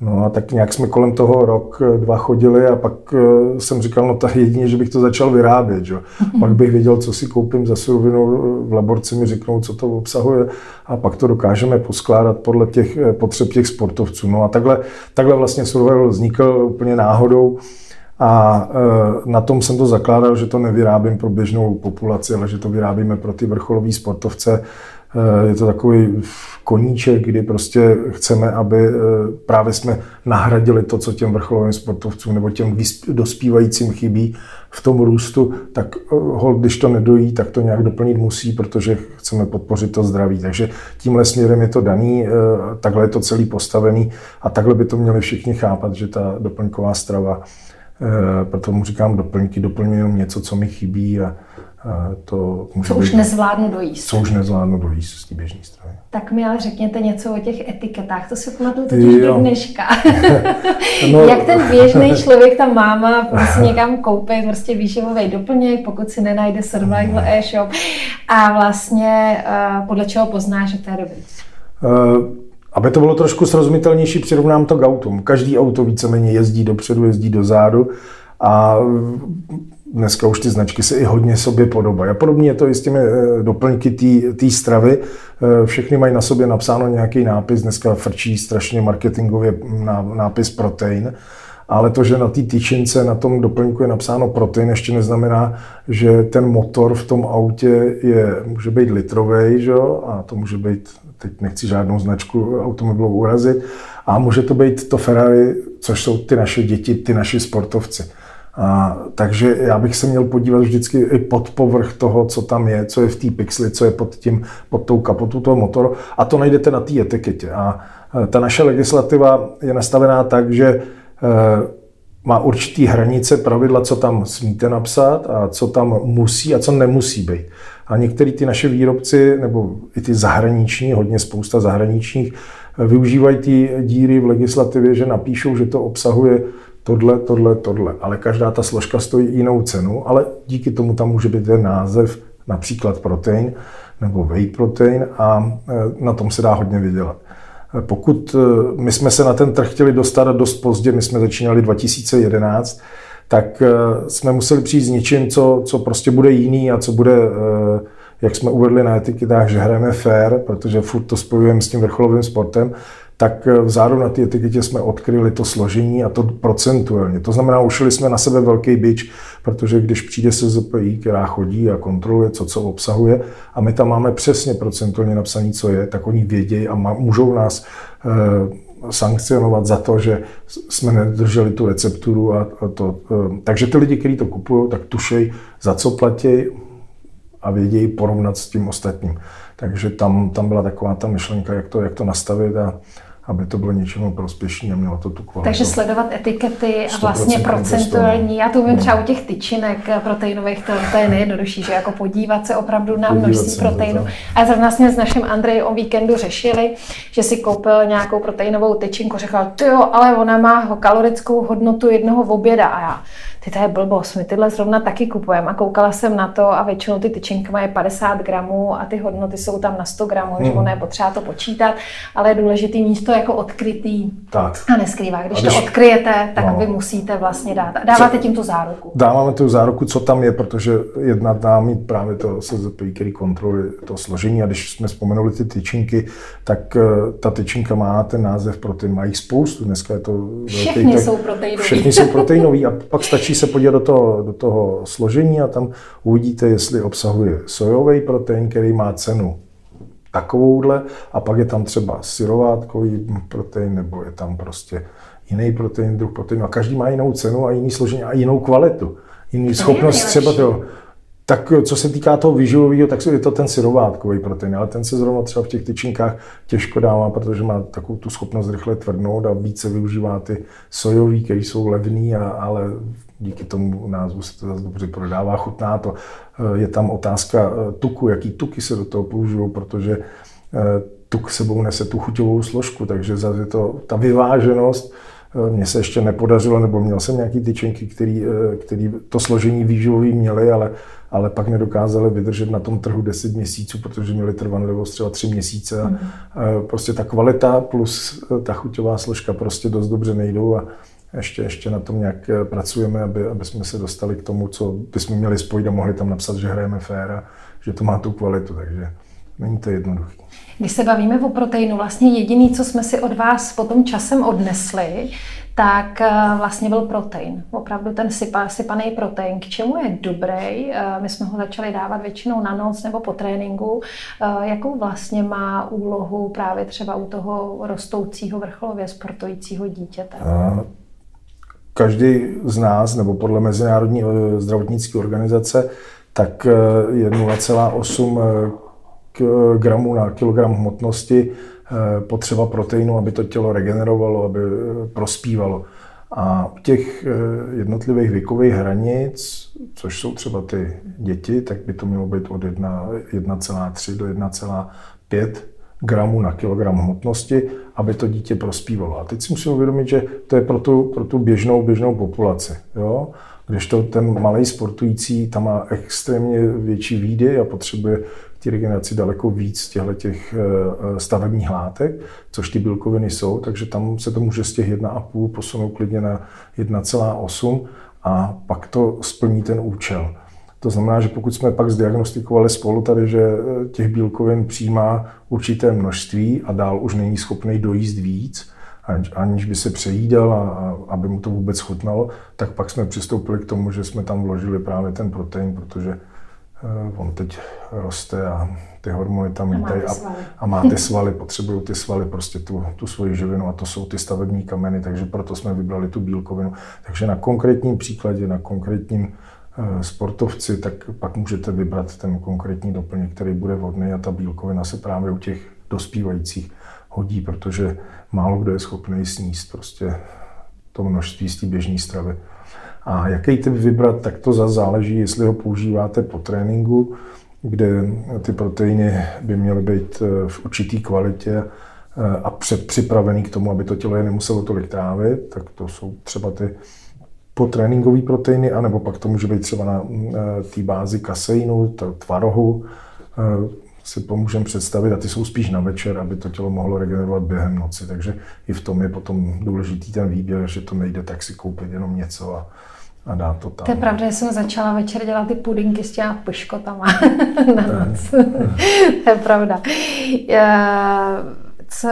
No a tak nějak jsme kolem toho rok, eh, dva chodili a pak eh, jsem říkal, no tak jedině, že bych to začal vyrábět. Že? Pak bych věděl, co si koupím za surovinu, v laborci mi řeknou, co to obsahuje a pak to dokážeme poskládat podle těch eh, potřeb těch sportovců. No a takhle, takhle vlastně survival vznikl úplně náhodou. A na tom jsem to zakládal, že to nevyrábím pro běžnou populaci, ale že to vyrábíme pro ty vrcholové sportovce, Eh, je to takový koníček, kdy prostě chceme, aby eh, právě jsme nahradili to, co těm vrcholovým sportovcům nebo těm dospívajícím chybí v tom růstu, tak eh, hol, když to nedojí, tak to nějak doplnit musí, protože chceme podpořit to zdraví. Takže tímhle směrem je to daný, takhle je to celý postavený a takhle by to měli všichni chápat, že ta doplňková strava, proto mu říkám doplňky, doplňuji něco, co mi chybí a, to může co být, už nezvládnu dojíst. Co už nezvládnu dojíst z té běžné stravy. Tak mi ale řekněte něco o těch etiketách, to si pamatuju totiž do dneška. no. Jak ten běžný člověk, ta máma, musí někam koupit prostě výživový doplněk, pokud si nenajde survival e-shop a vlastně uh, podle čeho pozná, že to je dobrý. Uh, aby to bylo trošku srozumitelnější, přirovnám to k autům. Každý auto víceméně jezdí dopředu, jezdí dozadu a dneska už ty značky se i hodně sobě podobají. A podobně je to i s těmi eh, doplňky té stravy. Eh, všechny mají na sobě napsáno nějaký nápis, dneska frčí strašně marketingově nápis protein. Ale to, že na té tyčince, na tom doplňku je napsáno protein, ještě neznamená, že ten motor v tom autě je, může být litrový, že? a to může být, teď nechci žádnou značku automobilovou urazit, a může to být to Ferrari, což jsou ty naše děti, ty naši sportovci. A, takže já bych se měl podívat vždycky i pod povrch toho, co tam je, co je v té pixli, co je pod, tím, pod tou kapotou toho motoru a to najdete na té etiketě. A e, ta naše legislativa je nastavená tak, že e, má určitý hranice, pravidla, co tam smíte napsat a co tam musí a co nemusí být. A některý ty naše výrobci, nebo i ty zahraniční, hodně spousta zahraničních, e, využívají ty díry v legislativě, že napíšou, že to obsahuje tohle, tohle, tohle. Ale každá ta složka stojí jinou cenu, ale díky tomu tam může být ten název, například protein nebo whey protein a e, na tom se dá hodně vydělat. E, pokud e, my jsme se na ten trh chtěli dostat dost pozdě, my jsme začínali 2011, tak jsme museli přijít s něčím, co, co prostě bude jiný a co bude jak jsme uvedli na etiketách, že hrajeme fair, protože furt to spojujeme s tím vrcholovým sportem, tak eh, vzadu na té etiketě jsme odkryli to složení a to procentuálně. To znamená, ušili jsme na sebe velký bič, protože když přijde se ZPI, která chodí a kontroluje, co co obsahuje, a my tam máme přesně procentuálně napsané, co je, tak oni vědějí a můžou nás e, sankcionovat za to, že jsme nedrželi tu recepturu a, to. E, takže ty lidi, kteří to kupují, tak tušej, za co platí a vědějí porovnat s tím ostatním. Takže tam, tam byla taková ta myšlenka, jak to, jak to nastavit a, aby to bylo něčemu prospěšné a mělo to tu kvalitu. Takže sledovat etikety a vlastně procentuální. Já to umím třeba u těch tyčinek proteinových, to, to je nejjednodušší, že jako podívat se opravdu na množství proteinu. A zrovna jsme s naším Andrej o víkendu řešili, že si koupil nějakou proteinovou tyčinku, řekl, ty jo, ale ona má kalorickou hodnotu jednoho oběda. A já, ty to je blbost, my tyhle zrovna taky kupujeme. A koukala jsem na to a většinou ty tyčinky mají 50 gramů a ty hodnoty jsou tam na 100 gramů, hmm. že ono je potřeba to počítat, ale je důležitý místo jako odkrytý tak. a neskrývá. Když, když to odkryjete, tak no. vy musíte vlastně dát. Dáváte tím tu záruku. Dáváme tu záruku, co tam je, protože jedna dá mít právě to SZP, který kontroluje to složení. A když jsme vzpomenuli ty tyčinky, tak eh, ta tyčinka má ten název protein, jich spoustu. Dneska je to Všechny velký, jsou proteinový. Všechny jsou proteinový a pak stačí se podívat do toho, do toho složení a tam uvidíte, jestli obsahuje sojový protein, který má cenu takovouhle a pak je tam třeba syrovátkový protein nebo je tam prostě jiný protein, druh proteinu a každý má jinou cenu a jiný složení a jinou kvalitu. Jiný schopnost třeba to, tak co se týká toho výživového, tak je to ten syrovátkový protein, ale ten se zrovna třeba v těch tyčinkách těžko dává, protože má takovou tu schopnost rychle tvrdnout a více využívá ty sojový, které jsou levný, a, ale díky tomu názvu se to zase dobře prodává, chutná to. Eh, je tam otázka eh, tuku, jaký tuky se do toho použijou, protože eh, tuk sebou nese tu chuťovou složku, takže zase to, ta vyváženost, mně se ještě nepodařilo, nebo měl jsem nějaký tyčinky, který, který to složení výživový měly, ale, ale pak nedokázali vydržet na tom trhu 10 měsíců, protože měli trvanlivost třeba 3 měsíce. A, mm. prostě ta kvalita plus ta chuťová složka prostě dost dobře nejdou a, ještě, ještě na tom nějak eh, pracujeme, aby, aby jsme se dostali k tomu, co bychom měli spojit a mohli tam napsat, že hrajeme fér a že to má tu kvalitu, takže není to jednoduché. Když se bavíme o proteinu, vlastně jediný, co jsme si od vás potom časem odnesli, tak eh, vlastně byl protein. Opravdu ten sypa, sypaný protein. K čemu je dobrý? Eh, my jsme ho začali dávat většinou na noc nebo po tréninku. Jakou vlastně má úlohu právě třeba u toho rostoucího vrcholově sportujícího dítěte? A každý z nás, nebo podle Mezinárodní eh, zdravotnické organizace, tak eh, je 0,8 eh, gramů na kilogram hmotnosti potřeba proteinu, aby to tělo regenerovalo, aby prospívalo. A těch jednotlivých věkových hranic, což jsou třeba ty děti, tak by to mělo být od 1,3 do 1,5 gramů na kilogram hmotnosti, aby to dítě prospívalo. A teď si musím uvědomit, že to je pro tu, pro tu běžnou, běžnou populaci. Jo? Když to ten malý sportující tam má extrémně větší výdy a potřebuje ty regeneraci daleko víc těchto těch eh, eh, stavebních látek, což ty bílkoviny jsou, takže tam se to může z těch 1,5 posunout klidně na 1,8 a pak to splní ten účel. To znamená, že pokud jsme pak zdiagnostikovali spolu tady, že eh, těch bílkovin přijímá určité množství a dál už není schopný dojíst víc, aniž by se přejídal a, aby mu to vůbec chutnalo, tak pak jsme přistoupili k tomu, že jsme tam vložili právě ten protein, protože eh, on teď roste a ty hormony tam lítají a, a má ty svaly, potřebují ty svaly prostě tu, tu svoji živinu a to jsou ty stavební kameny, takže proto jsme vybrali tu bílkovinu. Takže na konkrétním příkladě, na konkrétním sportovci, tak pak můžete vybrat ten konkrétní doplněk, který bude vhodný a ta bílkovina se právě u těch dospívajících hodí, protože málo kdo je schopný sníst prostě to množství z té běžné stravy. A jaký typ vybrat, tak to zase záleží, jestli ho používáte po tréninku, kde ty proteiny by měly být eh, v určité kvalitě eh, a předpřipravený k tomu, aby to tělo je nemuselo tolik trávit, tak to jsou třeba ty po tréninkové proteiny, anebo pak to může být třeba na eh, té bázi kaseinu, tvarohu, eh, si pomůžeme představit a ty jsou spíš na večer, aby to tělo mohlo regenerovat během noci. Takže i v tom je potom důležitý ten výběr, že to nejde tak si koupit jenom něco a a dát to tam. To je pravda, že jsem začala večer dělat ty pudinky s těma piškotama na noc. to je pravda. Co,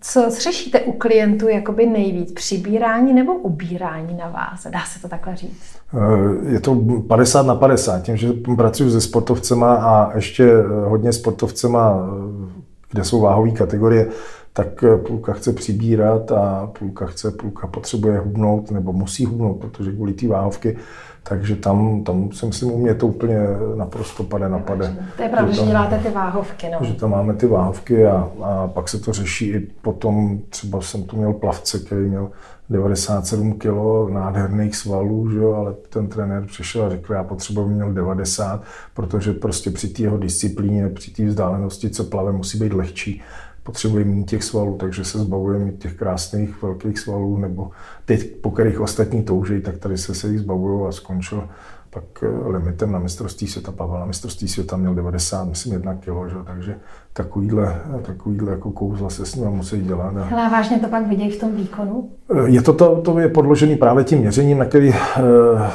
co řešíte u klientů jakoby nejvíc? Přibírání nebo ubírání na vás? Dá se to takhle říct? Eh, je to 50 na 50. Tím, že pracuji se sportovcema a ještě hodně sportovcema, eh, kde jsou váhové kategorie, tak půlka chce přibírat a půlka chce, půlka potřebuje hubnout nebo musí hubnout, protože kvůli té váhovky takže tam, tam si myslím, u mě to úplně naprosto pade na pade. To je pravda, že, že děláte ty váhovky. No. Že tam máme ty váhovky a, a pak se to řeší i potom, třeba jsem tu měl plavce, který měl 97 kg nádherných svalů, že jo, ale ten trenér přišel a řekl, já potřebuji měl 90, protože prostě při té jeho disciplíně, při té vzdálenosti, co plave, musí být lehčí potřebuje mít těch svalů, takže se zbavujeme těch krásných velkých svalů, nebo teď, po kterých ostatní touží, tak tady se se jich zbavují a skončil pak eh, limitem na mistrovství světa. Pavel na mistrovství světa měl 90, myslím, 1 kilo, že? takže takovýhle, takovýhle jako kouzla se s ním musí dělat. A... Ale vážně to pak vidějí v tom výkonu? Eh, je to, to, to je podložený právě tím měřením, na který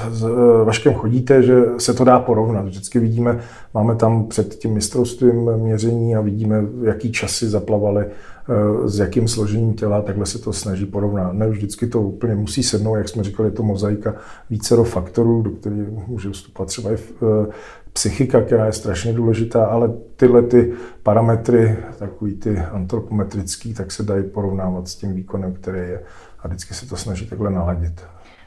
s Vaškem chodíte, že se to dá porovnat. Vždycky vidíme, máme tam před tím mistrovstvím měření a vidíme, jaký časy zaplavali Eh, s jakým složením těla, takhle se to snaží porovnat. Ne vždycky to úplně musí sednout, jak jsme říkali, je to mozaika vícero faktorů, do kterých může vstupovat třeba i eh, psychika, která je strašně důležitá, ale tyhle ty parametry, takový ty antropometrický, tak se dají porovnávat s tím výkonem, který je a vždycky se to snaží takhle naladit.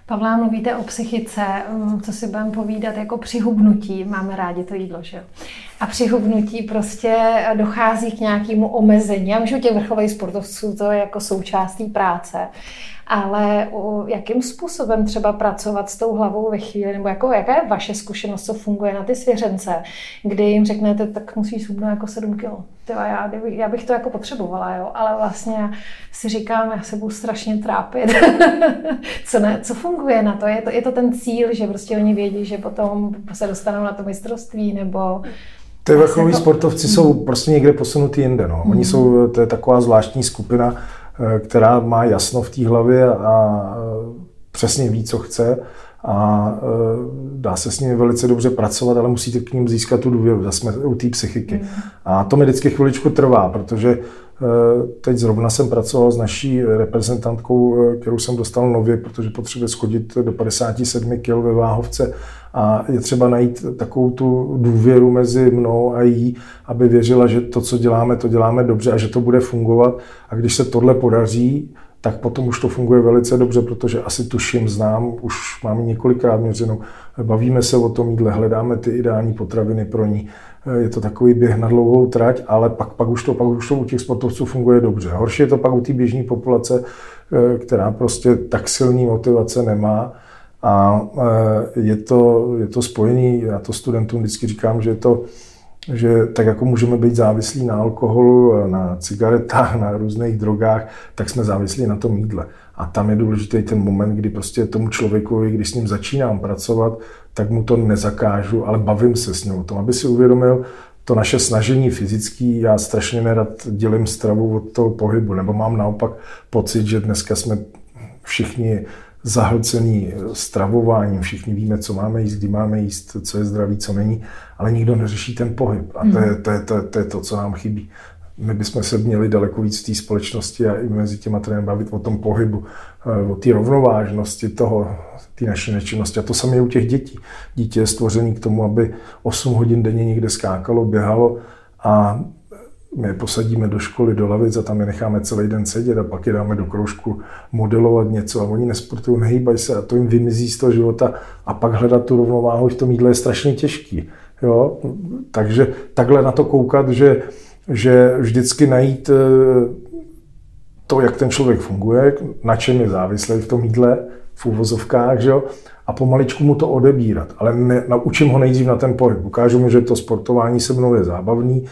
Pavla, mluvíte o psychice, mm, co si budeme povídat jako při hubnutí, máme rádi to jídlo, že? A při hubnutí prostě dochází k nějakému omezení. Já myslím, že těch vrcholových sportovců to je jako součástí práce ale jakým způsobem třeba pracovat s tou hlavou ve chvíli, nebo jako, jaká je vaše zkušenost, co funguje na ty svěřence, kdy jim řeknete, tak musíš subnout jako 7 kg. Já, já bych to jako potřebovala, jo? ale vlastně si říkám, já se budu strašně trápit. co, ne, co funguje na to? Je, to? je to ten cíl, že prostě oni vědí, že potom se dostanou na to mistrovství, nebo... Ty vrcholoví to... sportovci jsou prostě někde posunutí jinde. No. Oni jsou, to je taková zvláštní skupina, která má jasno v té hlavě a eh, přesně ví, co chce a eh, dá se s nimi velice dobře pracovat, ale musíte k ním získat tu důvěru. Zase jsme u té psychiky. Mm. A to mi vždycky chviličku trvá, protože teď zrovna jsem pracoval s naší reprezentantkou, kterou jsem dostal nově, protože potřebuje schodit do 57 kg ve váhovce a je třeba najít takovou tu důvěru mezi mnou a jí, aby věřila, že to, co děláme, to děláme dobře a že to bude fungovat. A když se tohle podaří, tak potom už to funguje velice dobře, protože asi tuším, znám, už máme několikrát měřenou, bavíme se o tom jídle, hledáme ty ideální potraviny pro ní. Je to takový běh na dlouhou trať, ale pak, pak, už to, pak už to u těch sportovců funguje dobře. Horší je to pak u té běžné populace, která prostě tak silný motivace nemá, a e, je to, je to spojený, já to studentům vždycky říkám, že je to, že tak jako můžeme být závislí na alkoholu, na cigaretách, na různých drogách, tak jsme závislí na tom jídle. A tam je důležitý ten moment, kdy prostě tomu člověku, když s ním začínám pracovat, tak mu to nezakážu, ale bavím se s ním o tom, aby si uvědomil, to naše snažení fyzický, já strašně nerad dělím stravu od toho pohybu, nebo mám naopak pocit, že dneska jsme všichni zahlcený stravováním, všichni víme, co máme jíst, kdy máme jíst, co je zdraví, co není, ale nikdo neřeší ten pohyb. A to je to, je, to, je, to, je to co nám chybí. My bychom se měli daleko víc v té společnosti a i mezi těma trenéry bavit o tom pohybu, eh, o té rovnovážnosti toho, té naší nečinnosti. A to samé u těch dětí. Dítě je stvořený k tomu, aby 8 hodin denně někde skákalo, běhalo a my je posadíme do školy, do lavic a tam je necháme celý den sedět a pak je dáme do kroužku modelovat něco a oni nesportují, nehýbají se a to jim vymizí z toho života a pak hledat tu rovnováhu v tom jídle je strašně těžký. Jo? Takže takhle na to koukat, že, že vždycky najít eh, to, jak ten člověk funguje, na čem je závislý v tom jídle, v úvozovkách, že jo? a pomaličku mu to odebírat. Ale ne, naučím ho nejdřív na ten pohyb. Ukážu mu, že to sportování se mnou je zábavný,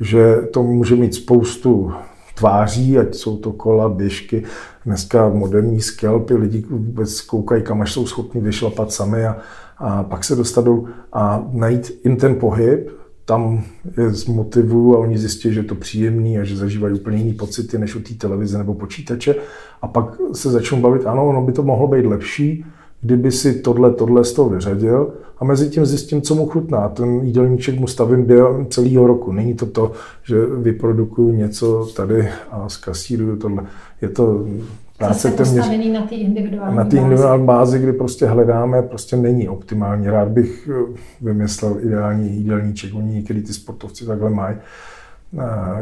že to může mít spoustu tváří, ať jsou to kola, běžky, dneska moderní skelpy, lidi vůbec koukají, kam až jsou schopni vyšlapat sami a, a pak se dostat dolů a najít jim ten pohyb, tam je zmotivuju a oni zjistí, že je to příjemný a že zažívají úplně jiný pocity než u té televize nebo počítače a pak se začnou bavit, ano, ono by to mohlo být lepší, kdyby si tohle, tohle z toho vyřadil a mezi tím zjistím, co mu chutná. Ten jídelníček mu stavím během celého roku. Není to to, že vyprodukuju něco tady a zkasíruju tohle. Je to práce téměř na té individuální na individuální bázi, kdy prostě hledáme, prostě není optimální. Rád bych eh, vymyslel ideální jídelníček. Oni některý ty sportovci takhle mají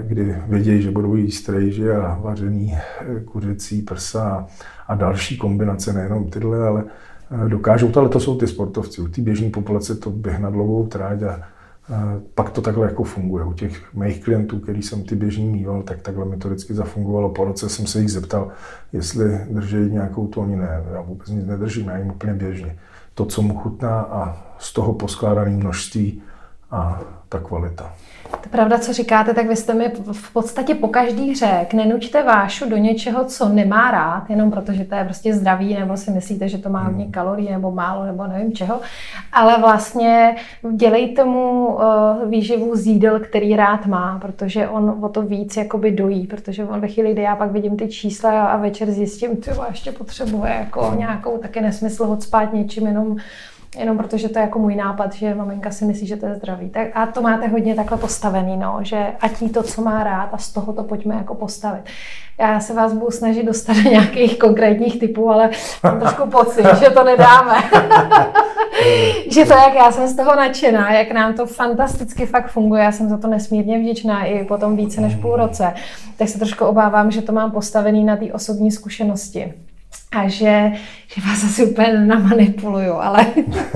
kdy vědějí, že budou jíst rejži a vařený eh, kuřecí prsa a další kombinace, nejenom tyhle, ale eh, dokážou to, ale to jsou ty sportovci. U té běžné populace to běh na dlouhou tráť a, pak to takhle jako funguje. U těch mých klientů, který jsem ty běžní mýval, tak takhle metodicky zafungovalo. Po roce jsem se jich zeptal, jestli drží nějakou tu, oni ne, já vůbec nic nedržím, já jim úplně běžně. To, co mu chutná a z toho poskládané množství a ta kvalita. To pravda, co říkáte, tak vy jste mi v podstatě po každý řek, nenučte vášu do něčeho, co nemá rád, jenom protože to je prostě zdravý, nebo si myslíte, že to má hodně hmm. kalorií, nebo málo, nebo nevím čeho, ale vlastně dělejte mu uh, výživu z jídel, který rád má, protože on o to víc jakoby dojí, protože on ve chvíli, kdy já pak vidím ty čísla a večer zjistím, ty ještě potřebuje jako nějakou taky nesmysl hodspát něčím jenom jenom protože to je jako můj nápad, že maminka si myslí, že to je zdravý. Tak, a to máte hodně takhle postavený, no, že ať jí to, co má rád a z toho to pojďme jako postavit. Já se vás budu snažit dostat do nějakých konkrétních typů, ale mám trošku pocit, že to nedáme. že to, jak já jsem z toho nadšená, jak nám to fantasticky fakt funguje, já jsem za to nesmírně vděčná i po tom více než půl roce, tak se trošku obávám, že to mám postavený na té osobní zkušenosti a že, že vás asi úplně namanipuluju, ale,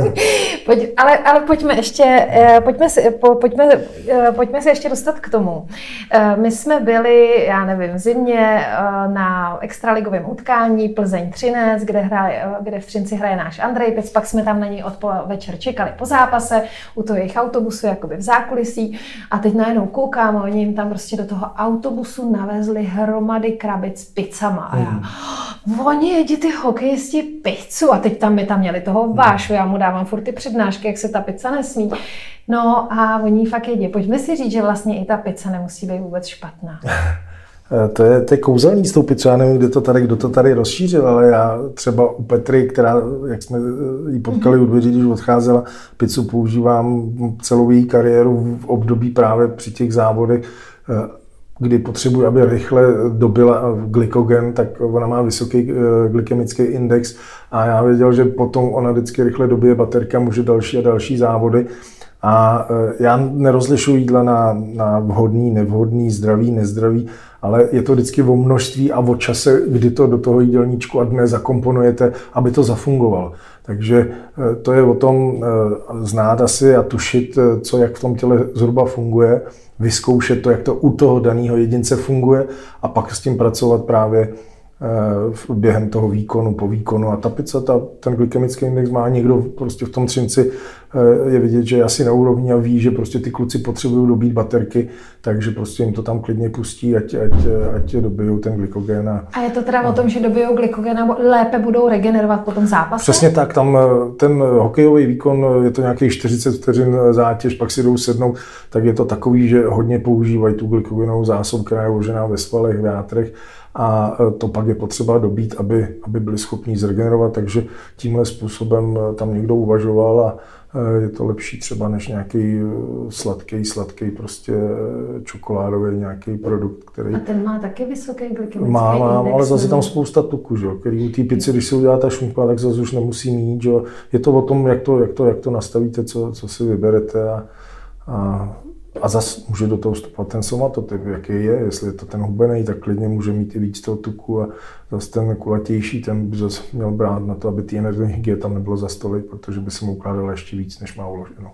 pojď, ale, ale pojďme ještě, eh, pojďme si, po, pojďme, eh, pojďme se ještě dostat k tomu. Eh, my jsme byli, já nevím, v zimě na extraligovém utkání Plzeň 13, kde, hraje, kde v Třinci hraje náš Andrej Pec, pak jsme tam na něj od večer čekali po zápase, u toho jejich autobusu, jakoby v zákulisí a teď najednou koukám a oni jim tam prostě do toho autobusu navezli hromady krabic s pizzama a já, mm. oni jedí ty hokejisti pizzu a teď tam my tam měli toho hmm. vášu, já mu dávám furt ty přednášky, jak se ta pizza nesmí. No a oni fakt jedí. Pojďme si říct, že vlastně i ta pizza nemusí být vůbec špatná. To je, to je kouzelný s tou pizzou, já nevím, kdo to, tady, kdo to tady rozšířil, ale já třeba u Petry, která, jak jsme ji potkali u dveří, když odcházela, pizzu používám celou její kariéru v období právě při těch závodech kdy potřebuje, aby rychle dobila glykogen, tak ona má vysoký eh, glykemický index a já věděl, že potom ona vždycky rychle dobije baterka, může další a další závody. A eh, já nerozlišuji jídla na, na vhodný, nevhodný, zdravý, nezdravý, ale je to vždycky o množství a o čase, kdy to do toho jídelníčku a dne zakomponujete, aby to zafungovalo. Takže eh, to je o tom znát asi a tušit, co jak v tom těle zhruba funguje vyzkoušet to, jak to u toho daného jedince funguje a pak s tím pracovat právě během toho výkonu, po výkonu. A ta pizza, ta, ten glykemický index má někdo prostě v tom třinci, eh, je vidět, že je asi na úrovni a ví, že prostě ty kluci potřebují dobít baterky, takže prostě jim to tam klidně pustí, ať, ať, ať dobijou ten glykogen. A, a je to teda a... o tom, že dobijou glykogen a lépe budou regenerovat po tom zápase? Přesně tak, tam eh, ten hokejový výkon, je to nějakých 40 vteřin zátěž, pak si jdou sednout, tak je to takový, že hodně používají tu glykogenovou zásobu, která je uložená ve svalech, v játrech a e, to pak je potřeba dobít, aby, aby byli schopni zregenerovat, takže tímhle způsobem e, tam někdo uvažoval a e, je to lepší třeba než nějaký sladký, sladký prostě čokoládový nějaký produkt, který... A ten má taky vysoký glykemický Má, má, ale zase tam spousta tuku, že? který u té pici, když si udělá ta šumpa, tak zase už nemusí mít. Že? Je to o tom, jak to, jak to, jak to nastavíte, co, co si vyberete a, a a zase může do toho vstupovat ten somatotyp, jaký je, jestli je to ten hubený, tak klidně může mít i víc toho tuku a zase ten kulatější, ten by zase měl brát na to, aby ty energie tam nebylo za stoly, protože by se mu ukládalo ještě víc, než má uloženo.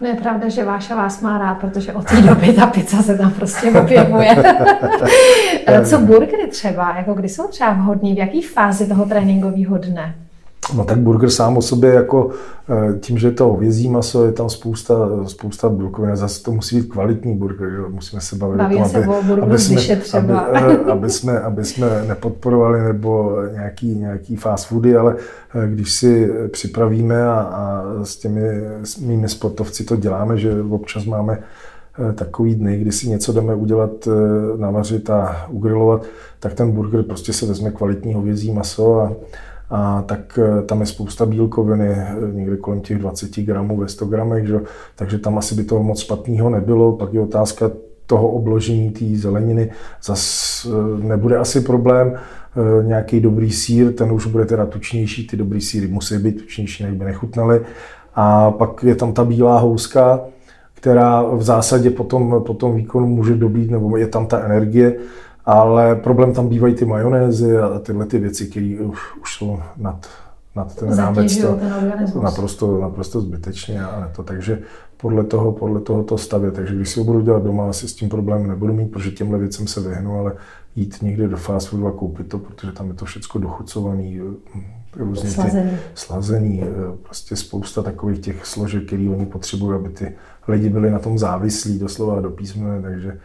No je pravda, že Váša vás má rád, protože od té doby ta pizza se tam prostě objevuje. Co burgery třeba, jako kdy jsou třeba vhodný, v jaký fázi toho tréninkového dne? No tak burger sám o sobě jako eh, tím, že je to hovězí maso, je tam spousta, spousta bílkovin. Zase to musí být kvalitní burger, jo. musíme se bavit Baví o tom, aby, aby, jsme, třeba. Aby, eh, aby, jsme, aby jsme nepodporovali nebo nějaký, nějaký fast foody, ale eh, když si připravíme a, a s těmi s mými sportovci to děláme, že občas máme takový dny, kdy si něco jdeme udělat, navařit a ugrilovat, tak ten burger prostě se vezme kvalitní hovězí maso a a tak tam je spousta bílkoviny, někde kolem těch 20 gramů ve 100 gramech, že? takže tam asi by toho moc špatného nebylo. Pak je otázka toho obložení té zeleniny, zas nebude asi problém. Nějaký dobrý sír, ten už bude teda tučnější, ty dobrý síry musí být tučnější, jinak by nechutnaly. A pak je tam ta bílá houska, která v zásadě potom, potom výkonu může dobít, nebo je tam ta energie, ale problém tam bývají ty majonézy a tyhle ty věci, které už, už jsou nad, nad ten rámec to naprosto, naprosto zbytečně a to. Takže podle toho, podle toho to stavět. Takže když si ho budu dělat doma, asi s tím problém nebudu mít, protože těmhle věcem se vyhnu, ale jít někde do fast foodu a koupit to, protože tam je to všechno dochucovaný, různě slazený. Ty, slazený, eh, prostě spousta takových těch složek, které oni potřebují, aby ty lidi byli na tom závislí, doslova do písmene, takže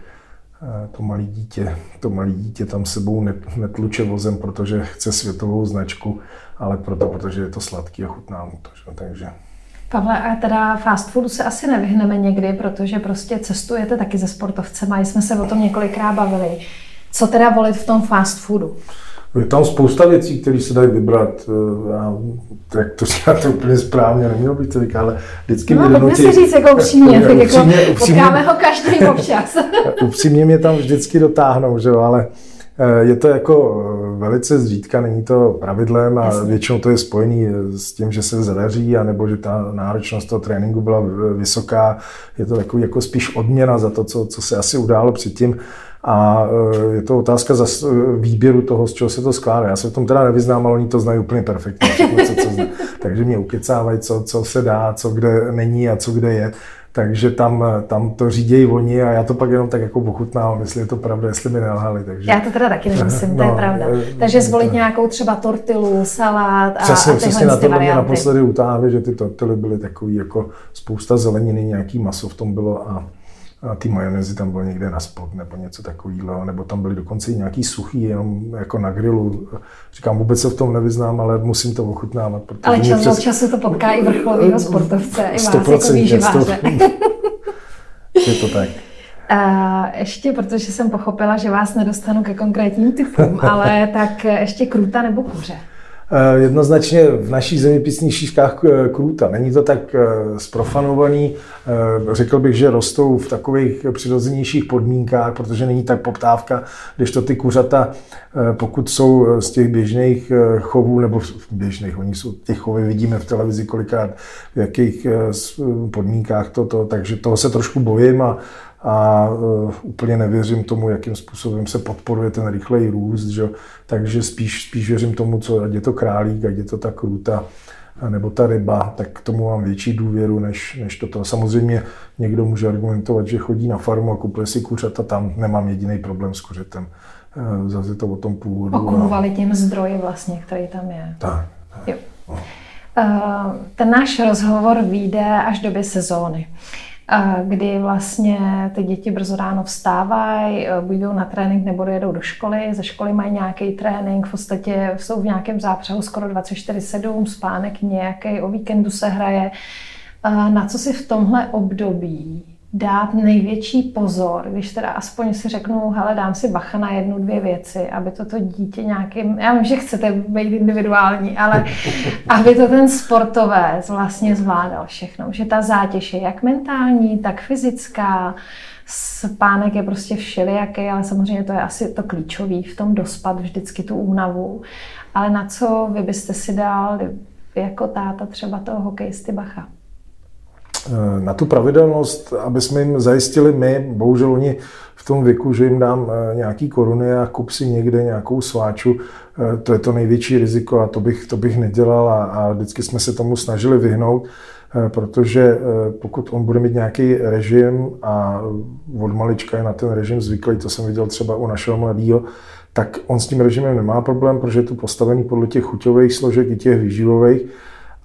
to malé dítě, to malé dítě tam sebou netluče vozem, protože chce světovou značku, ale proto, protože je to sladký a chutná mu to. Že? Takže Pavle, a teda fast foodu se asi nevyhneme někdy, protože prostě cestujete taky ze sportovcem a jsme se o tom několikrát bavili. Co teda volit v tom fast foodu? Je tam spousta věcí, které se dají vybrat. Eh, já, jak to říká, to úplně správně, nemělo být to říká, ale vždycky no, mě donutí... si říct jako upřímně, tak jako upřímně, potkáme ho každý občas. upřímně mě tam vždycky dotáhnou, že jo, ale eh, je to jako eh, velice zřídka, není to pravidlem a Jasně. většinou to je spojený s tím, že se zadaří, anebo že ta náročnost toho tréninku byla vysoká. Je to takový jako spíš odměna za to, co, co se asi událo předtím. A e, je to otázka za výběru toho, z čeho se to skládá. Já se v tom teda nevyznám, ale oni to znají úplně perfektně. co, co zna. Takže mě ukecávají, co, co se dá, co kde není a co kde je. Takže tam, tam to řídějí oni a já to pak jenom tak jako pochutnávám, jestli je to pravda, jestli mi nelhali. Takže... Já to teda taky nemyslím, to je no, pravda. E, takže zvolit to... nějakou třeba tortilu, salát a, přesně, a přesně na tohle mě naposledy utáhli, že ty tortily byly takový jako spousta zeleniny, nějaký maso v tom bylo a a ty majonézy tam bylo někde na spod nebo něco takového, nebo tam byly dokonce i nějaký suchý, jenom jako na grilu. Říkám, vůbec se v tom nevyznám, ale musím to ochutnávat. Ale čas přes... času to potká i vrcholového sportovce, i vás jako výživáře. Je to tak. A ještě, protože jsem pochopila, že vás nedostanu ke konkrétním typům, ale tak ještě kruta nebo kuře. Eh, jednoznačně v naší zeměpisných šířkách eh, krůta. Není to tak eh, sprofanovaný. Řekl bych, že rostou v takových přirozenějších podmínkách, protože není tak poptávka, když to ty kuřata, pokud jsou z těch běžných chovů, nebo běžných, oni jsou, těch chovy vidíme v televizi kolikrát, v jakých podmínkách toto, takže toho se trošku bojím a a uh, úplně nevěřím tomu, jakým způsobem se podporuje ten rychlej růst, že? takže spíš, spíš věřím tomu, co ať je to králík, ať je to ta kruta, nebo ta ryba, tak k tomu mám větší důvěru než, než toto. Samozřejmě někdo může argumentovat, že chodí na farmu a kupuje si kuřata, tam nemám jediný problém s kuřetem. E, zase to o tom původu. O kvalitním zdroji vlastně, který tam je. Tak. tak. Jo. No. Ten náš rozhovor vyjde až do doby sezóny kdy vlastně ty děti brzo ráno vstávají, e, buď jdou na trénink nebo jedou do školy, ze školy mají nějaký trénink, v podstatě jsou v nějakém zápřehu skoro 24-7, spánek nějaký, o víkendu se hraje. Na co si v tomhle období dát největší pozor, když teda aspoň si řeknu, hele, dám si bacha na jednu, dvě věci, aby to to dítě nějakým, já vím, že chcete být individuální, ale aby to ten sportovec vlastně zvládal všechno, že ta zátěž je jak mentální, tak fyzická, spánek je prostě všelijaký, ale samozřejmě to je asi to klíčový v tom dospat vždycky tu únavu. Ale na co vy byste si dal jako táta třeba toho hokejisty bacha? Eh, na tu pravidelnost, aby jsme jim zajistili my, bohužel oni v tom věku, že jim dám eh, nějaký koruny a kup si někde nějakou sváču, eh, to je to největší riziko a to bych, to bych nedělal a, a vždycky jsme se tomu snažili vyhnout, protože pokud on bude mít nějaký režim a od malička je na ten režim zvyklý, to jsem viděl třeba u našeho mladého, tak on s tím režimem nemá problém, protože je tu postavený podle těch chuťových složek i těch výživových,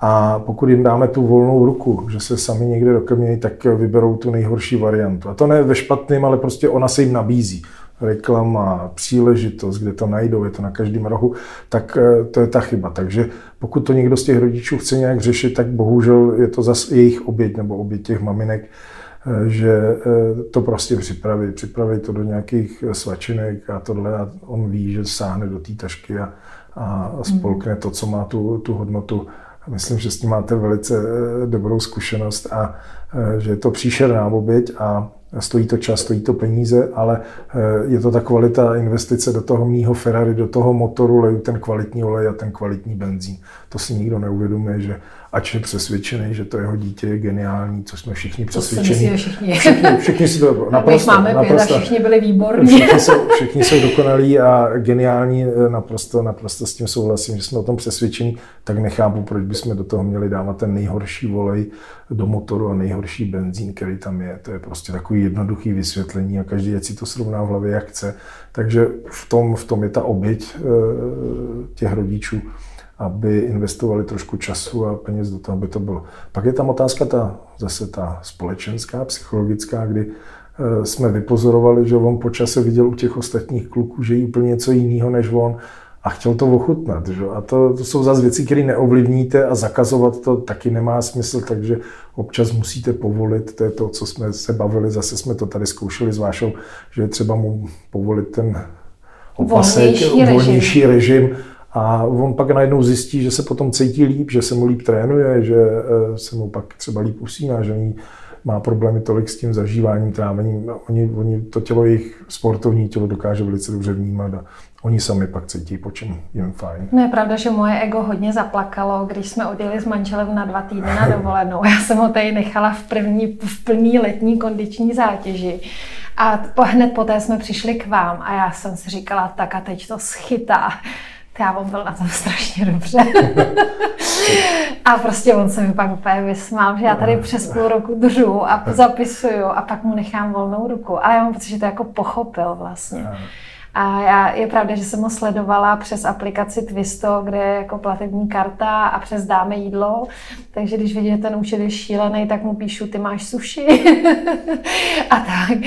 a pokud jim dáme tu volnou ruku, že se sami někde dokrmějí, tak vyberou tu nejhorší variantu. A to ne ve špatném, ale prostě ona se jim nabízí. Reklama, příležitost, kde to najdou, je to na každém rohu, tak eh, to je ta chyba. Takže pokud to někdo z těch rodičů chce nějak řešit, tak bohužel je to zase jejich oběť nebo oběť těch maminek, eh, že eh, to prostě připraví. Připraví to do nějakých svačinek a tohle a on ví, že sáhne do té tašky a, a spolkne to, co má tu, tu hodnotu. Myslím, že s tím máte velice eh, dobrou zkušenost a eh, že je to příšerná oběť a stojí to čas, stojí to peníze, ale eh, je to ta kvalita investice do toho mýho Ferrari, do toho motoru, leju ten kvalitní olej a ten kvalitní benzín. To si nikdo neuvědomuje, že ač je přesvědčený, že to jeho dítě je geniální, co jsme všichni přesvědčeni. To všichni. všichni. Všichni si to naprosto, máme naprosto, pět a všichni byli výborní. Všichni jsou, všichni jsou dokonalí a geniální, eh, naprosto, naprosto s tím souhlasím, že jsme o tom přesvědčení, tak nechápu, proč bychom do toho měli dávat ten nejhorší volej do motoru a nejhorší benzín, který tam je. To je prostě takový jednoduchý vysvětlení a každý si to srovná v hlavě, jak chce. Takže v tom, v tom je ta oběť eh, těch rodičů aby investovali trošku času a peněz do toho, aby to bylo. Pak je tam otázka ta, zase ta společenská, psychologická, kdy eh, jsme vypozorovali, že on po čase viděl u těch ostatních kluků, že jí úplně něco jiného než on a chtěl to ochutnat. Že? A to, to jsou zase věci, které neovlivníte a zakazovat to taky nemá smysl, takže občas musíte povolit, to je to, co jsme se bavili, zase jsme to tady zkoušeli s Vášou, že je třeba mu povolit ten opasek, volnější režim. režim a on pak najednou zjistí, že se potom cítí líp, že se mu líp trénuje, že eh, se mu pak třeba líp usíná, že má problémy tolik s tím zažíváním, trávením. Oni, oni to tělo, jejich sportovní tělo dokáže velice dobře vnímat a oni sami pak cítí, po čem jim fajn. No je pravda, že moje ego hodně zaplakalo, když jsme odjeli s manželem na dva týdny na dovolenou. Já jsem ho tady nechala v, první, v plný letní kondiční zátěži. A hned poté jsme přišli k vám a já jsem si říkala, tak a teď to schytá já on byl na tom strašně dobře. a prostě on se mi pak úplně vysmál, že já tady přes půl roku držu a zapisuju a pak mu nechám volnou ruku. Ale já mám pocit, že to jako pochopil vlastně. A já, je pravda, že jsem ho sledovala přes aplikaci Twisto, kde je jako platební karta a přes dáme jídlo. Takže když vidím, že ten účet je šílený, tak mu píšu, ty máš suši. a tak.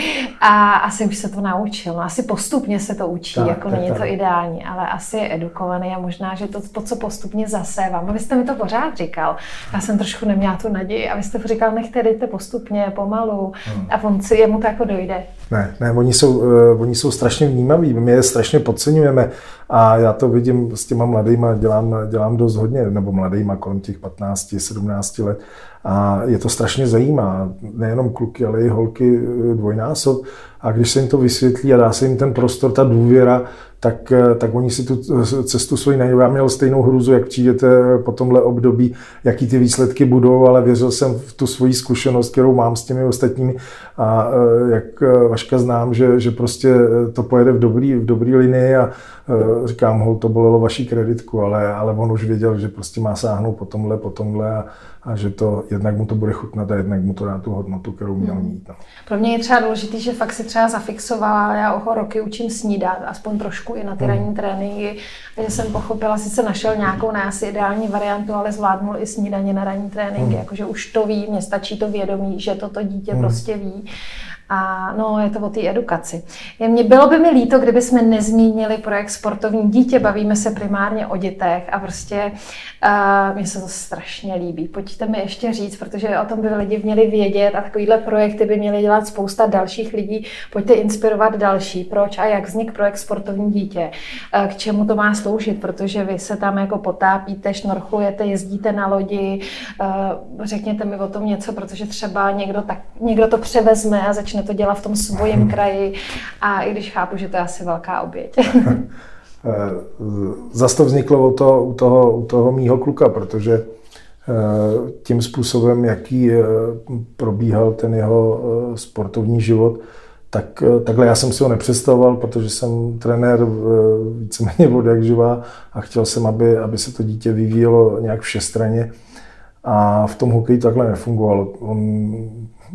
A asi už se to naučil. No, asi postupně se to učí, tak, jako tak, není tak. to ideální, ale asi je edukovaný a možná, že to, to co postupně zasévám. A vy jste mi to pořád říkal. Já jsem trošku neměla tu naději a vy jste říkal, nechte, dejte postupně, pomalu. Hmm. A on si, jemu to jako dojde. Ne, ne, oni jsou, uh, oni jsou strašně vnímaví my je strašně podceňujeme a já to vidím s těma mladýma, dělám, dělám dost hodně, nebo mladýma kolem těch 15, 17 let. A je to strašně zajímá, nejenom kluky, ale i holky eh, dvojnásob. A když se jim to vysvětlí a dá se jim ten prostor, ta důvěra, tak, eh, tak oni si tu cestu svoji najdou. Já měl stejnou hruzu, jak přijdete po tomhle období, jaký ty výsledky budou, ale věřil jsem v tu svoji zkušenost, kterou mám s těmi ostatními a eh, jak Vaška znám, že, že prostě to pojede v dobrý, v dobrý linii a říkám, hol, to bolelo vaší kreditku, ale, ale on už věděl, že prostě má sáhnout po tomhle, po tomhle a, a že to jednak mu to bude chutnat a jednak mu to dá tu hodnotu, kterou měl hmm. mít. No. Pro mě je třeba důležité, že fakt si třeba zafixovala, já oho roky učím snídat, aspoň trošku i na ty hmm. ranní tréninky, a že jsem pochopila, sice našel nějakou ne asi ideální variantu, ale zvládnul i snídaně na ranní tréninky, hmm. jakože už to ví, mě stačí to vědomí, že toto dítě hmm. prostě ví. A no, je to o té edukaci. Je, mě bylo by mi líto, kdyby jsme nezmínili projekt Sportovní dítě. Bavíme se primárně o dětech a prostě uh, mně se to strašně líbí. Pojďte mi ještě říct, protože o tom by lidi měli vědět a takovýhle projekty by měly dělat spousta dalších lidí. Pojďte inspirovat další. Proč a jak vznik projekt Sportovní dítě? Uh, k čemu to má sloužit? Protože vy se tam jako potápíte, šnorchlujete, jezdíte na lodi. Uh, řekněte mi o tom něco, protože třeba někdo, tak, někdo to převezme a začne začne to dělat v tom svém kraji a i když chápu, že to je asi velká oběť. Eh, zase to vzniklo u toho, u toho, u toho mýho kluka, protože eh, tím způsobem, jaký eh, probíhal ten jeho sportovní život, tak takhle já jsem si ho nepředstavoval, protože jsem trenér víceméně od jak živá a chtěl jsem, aby, aby se to dítě vyvíjelo nějak všestranně. A v tom hokeji takhle nefungovalo. On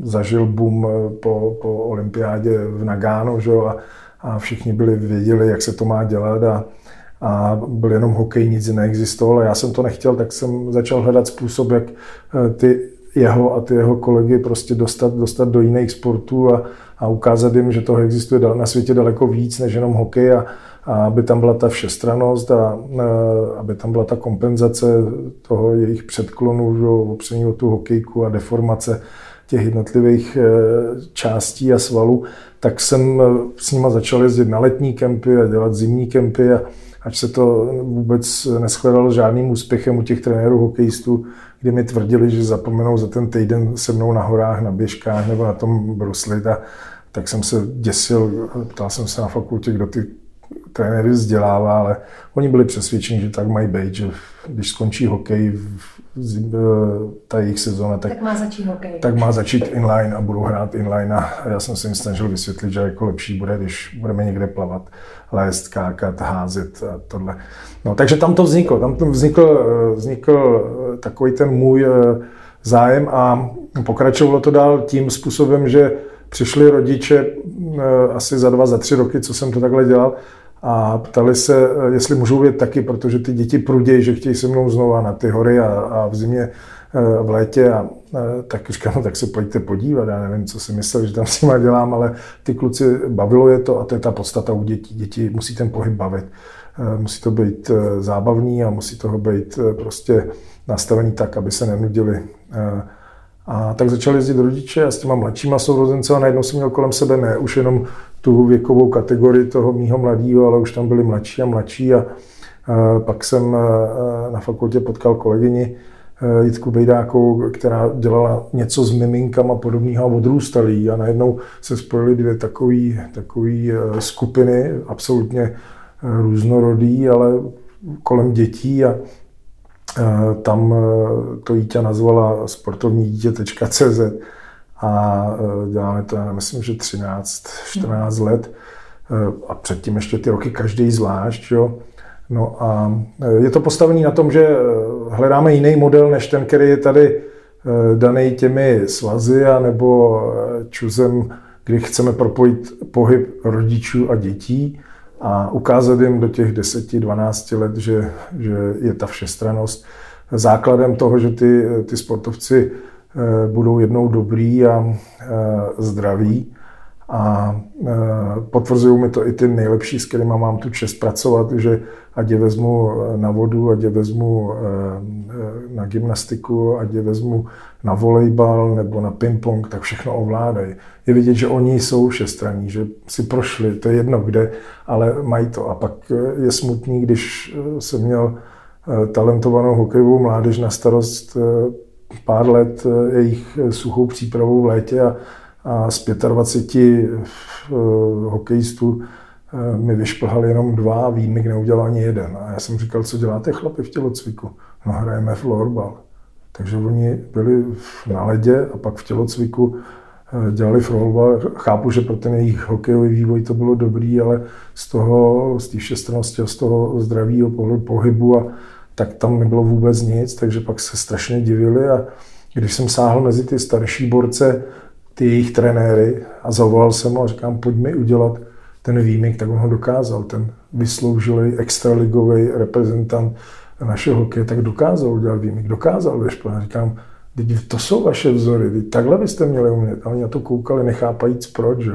zažil boom eh, po, po olympiádě v Nagánu, že? A, a všichni byli věděli, jak se to má dělat a, a byl jenom hokej, nic neexistovalo. Já jsem to nechtěl, tak jsem začal hledat způsob, jak eh, ty jeho a ty jeho kolegy prostě dostat, dostat do jiných sportů a, a ukázat jim, že toho existuje na světě daleko víc než jenom hokej a, a aby tam byla ta všestranost a, a aby tam byla ta kompenzace toho jejich předklonu, opření o tu hokejku a deformace těch jednotlivých částí a svalů, tak jsem s nima začal jezdit na letní kempy a dělat zimní kempy a ať se to vůbec neschledalo žádným úspěchem u těch trenérů hokejistů, kdy mi tvrdili, že zapomenou za ten týden se mnou na horách, na běžkách nebo na tom bruslit a tak jsem se děsil, ptal jsem se na fakultě, kdo ty trenéry vzdělává, ale oni byli přesvědčeni, že tak mají být, že když skončí hokej, ta jejich sezóna, tak, tak má začít hokej. Tak má začít inline a budou hrát inline a já jsem se jim snažil vysvětlit, že jako lepší bude, když budeme někde plavat, lézt, kákat, házet a tohle. No, takže tam to vzniklo, tam to vznikl, vznikl takový ten můj eh, zájem a pokračovalo to dál tím způsobem, že přišli rodiče eh, asi za dva, za tři roky, co jsem to takhle dělal, a ptali se, jestli můžou vědět taky, protože ty děti prudějí, že chtějí se mnou znova na ty hory a, a v zimě v létě a, a tak říkám, no, tak se pojďte podívat, já nevím, co si myslel, že tam s nima dělám, ale ty kluci bavilo je to a to je ta podstata u dětí. Děti musí ten pohyb bavit. Musí to být zábavný a musí toho být prostě nastavený tak, aby se nenudili. A tak začali jezdit rodiče a s těma mladšíma sourozence a najednou jsem měl kolem sebe ne už jenom tu věkovou kategorii toho mýho mladího, ale už tam byli mladší a mladší. A pak jsem na fakultě potkal kolegyni Jitku Bejdákou, která dělala něco s miminkama podobného a odrůstalý. A najednou se spojily dvě takové takový skupiny, absolutně různorodý, ale kolem dětí. A tam eh, to dítě nazvala sportovní dítě.cz a eh, děláme to, já myslím, že 13, 14 let a předtím ještě ty roky každý zvlášť. Jo. No a je to postavené na tom, že hledáme jiný model, než ten, který je tady daný těmi svazy a nebo čuzem, kdy chceme propojit pohyb rodičů a dětí a ukázat jim do těch 10-12 let, že, že je ta všestranost základem toho, že ty, ty sportovci eh, budou jednou dobrý a eh, zdraví. A eh, potvrzují mi to i ty nejlepší, s kterými mám tu čest pracovat, že ať je vezmu na vodu, ať je vezmu na gymnastiku, ať je vezmu na volejbal nebo na ping-pong, tak všechno ovládají. Je vidět, že oni jsou všestraní, že si prošli, to je jedno kde, ale mají to. A pak je smutný, když jsem měl talentovanou hokejovou mládež na starost pár let jejich suchou přípravou v létě a, a z 25 hokejistů mi vyšplhali jenom dva výjimek neudělal ani jeden. A já jsem říkal, co děláte chlapi v tělocviku? No hrajeme florbal. Takže oni byli na ledě a pak v tělocviku eh, dělali florbal. Chápu, že pro ten jejich hokejový vývoj to bylo dobrý, ale z toho, z té všestrannosti a z toho pohledu pohybu a tak tam nebylo vůbec nic, takže pak se strašně divili a když jsem sáhl mezi ty starší borce, ty jejich trenéry a zavolal jsem ho a říkám, pojďme udělat ten výjimek, tak on ho dokázal. Ten vysloužilý extraligový reprezentant našeho hokeje, tak dokázal udělat výjimek, dokázal vyšplhat. Říkám, teď to jsou vaše vzory, teď takhle byste měli umět. A oni na to koukali, nechápajíc proč. Že?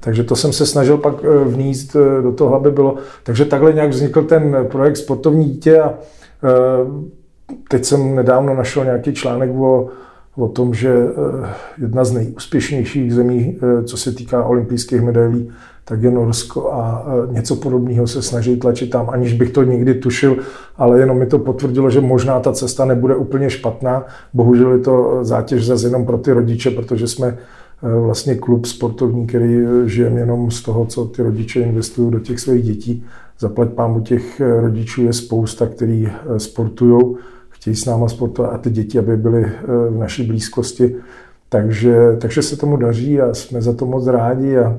Takže to jsem se snažil pak eh, vníst eh, do toho, aby bylo. Takže takhle nějak vznikl ten projekt Sportovní dítě a eh, teď jsem nedávno našel nějaký článek o, o tom, že jedna z nejúspěšnějších zemí, co se týká olympijských medailí, tak je Norsko a něco podobného se snaží tlačit tam, aniž bych to nikdy tušil, ale jenom mi to potvrdilo, že možná ta cesta nebude úplně špatná. Bohužel je to zátěž zase jenom pro ty rodiče, protože jsme vlastně klub sportovní, který žijeme jenom z toho, co ty rodiče investují do těch svých dětí. Zaplať pámu těch rodičů je spousta, který sportují, chtějí s náma sportovat a ty děti, aby byly v naší blízkosti. Takže, takže se tomu daří a jsme za to moc rádi a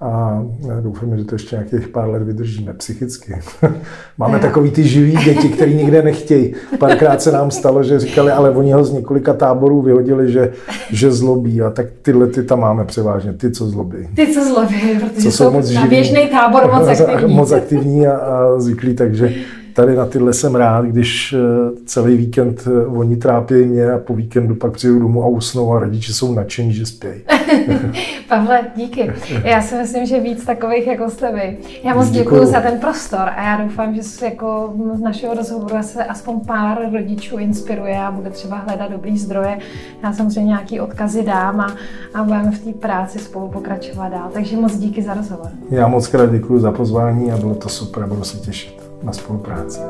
a doufám, že to ještě nějakých pár let vydržíme psychicky. Máme takový ty živý děti, který nikde nechtějí. Párkrát se nám stalo, že říkali, ale oni ho z několika táborů vyhodili, že, že zlobí. A tak tyhle ty tam máme převážně, ty, co zlobí. Ty, co zlobí, protože co jsou moc živý, na běžný tábor moc aktivní. Moc aktivní a, a zvyklí, takže tady na tyhle jsem rád, když eh, celý víkend eh, oni trápí mě a po víkendu pak přijdu domů a usnou a rodiče jsou nadšení, že spějí. Pavle, díky. Já si myslím, že víc takových jako jste vy. Já moc děkuji za ten prostor a já doufám, že jako z našeho rozhovoru se aspoň pár rodičů inspiruje a bude třeba hledat dobrý zdroje. Já samozřejmě nějaký odkazy dám a, a budeme v té práci spolu pokračovat dál. Takže moc díky za rozhovor. Já moc krát děkuji za pozvání a bylo to super, budu se těšit na spolupráci.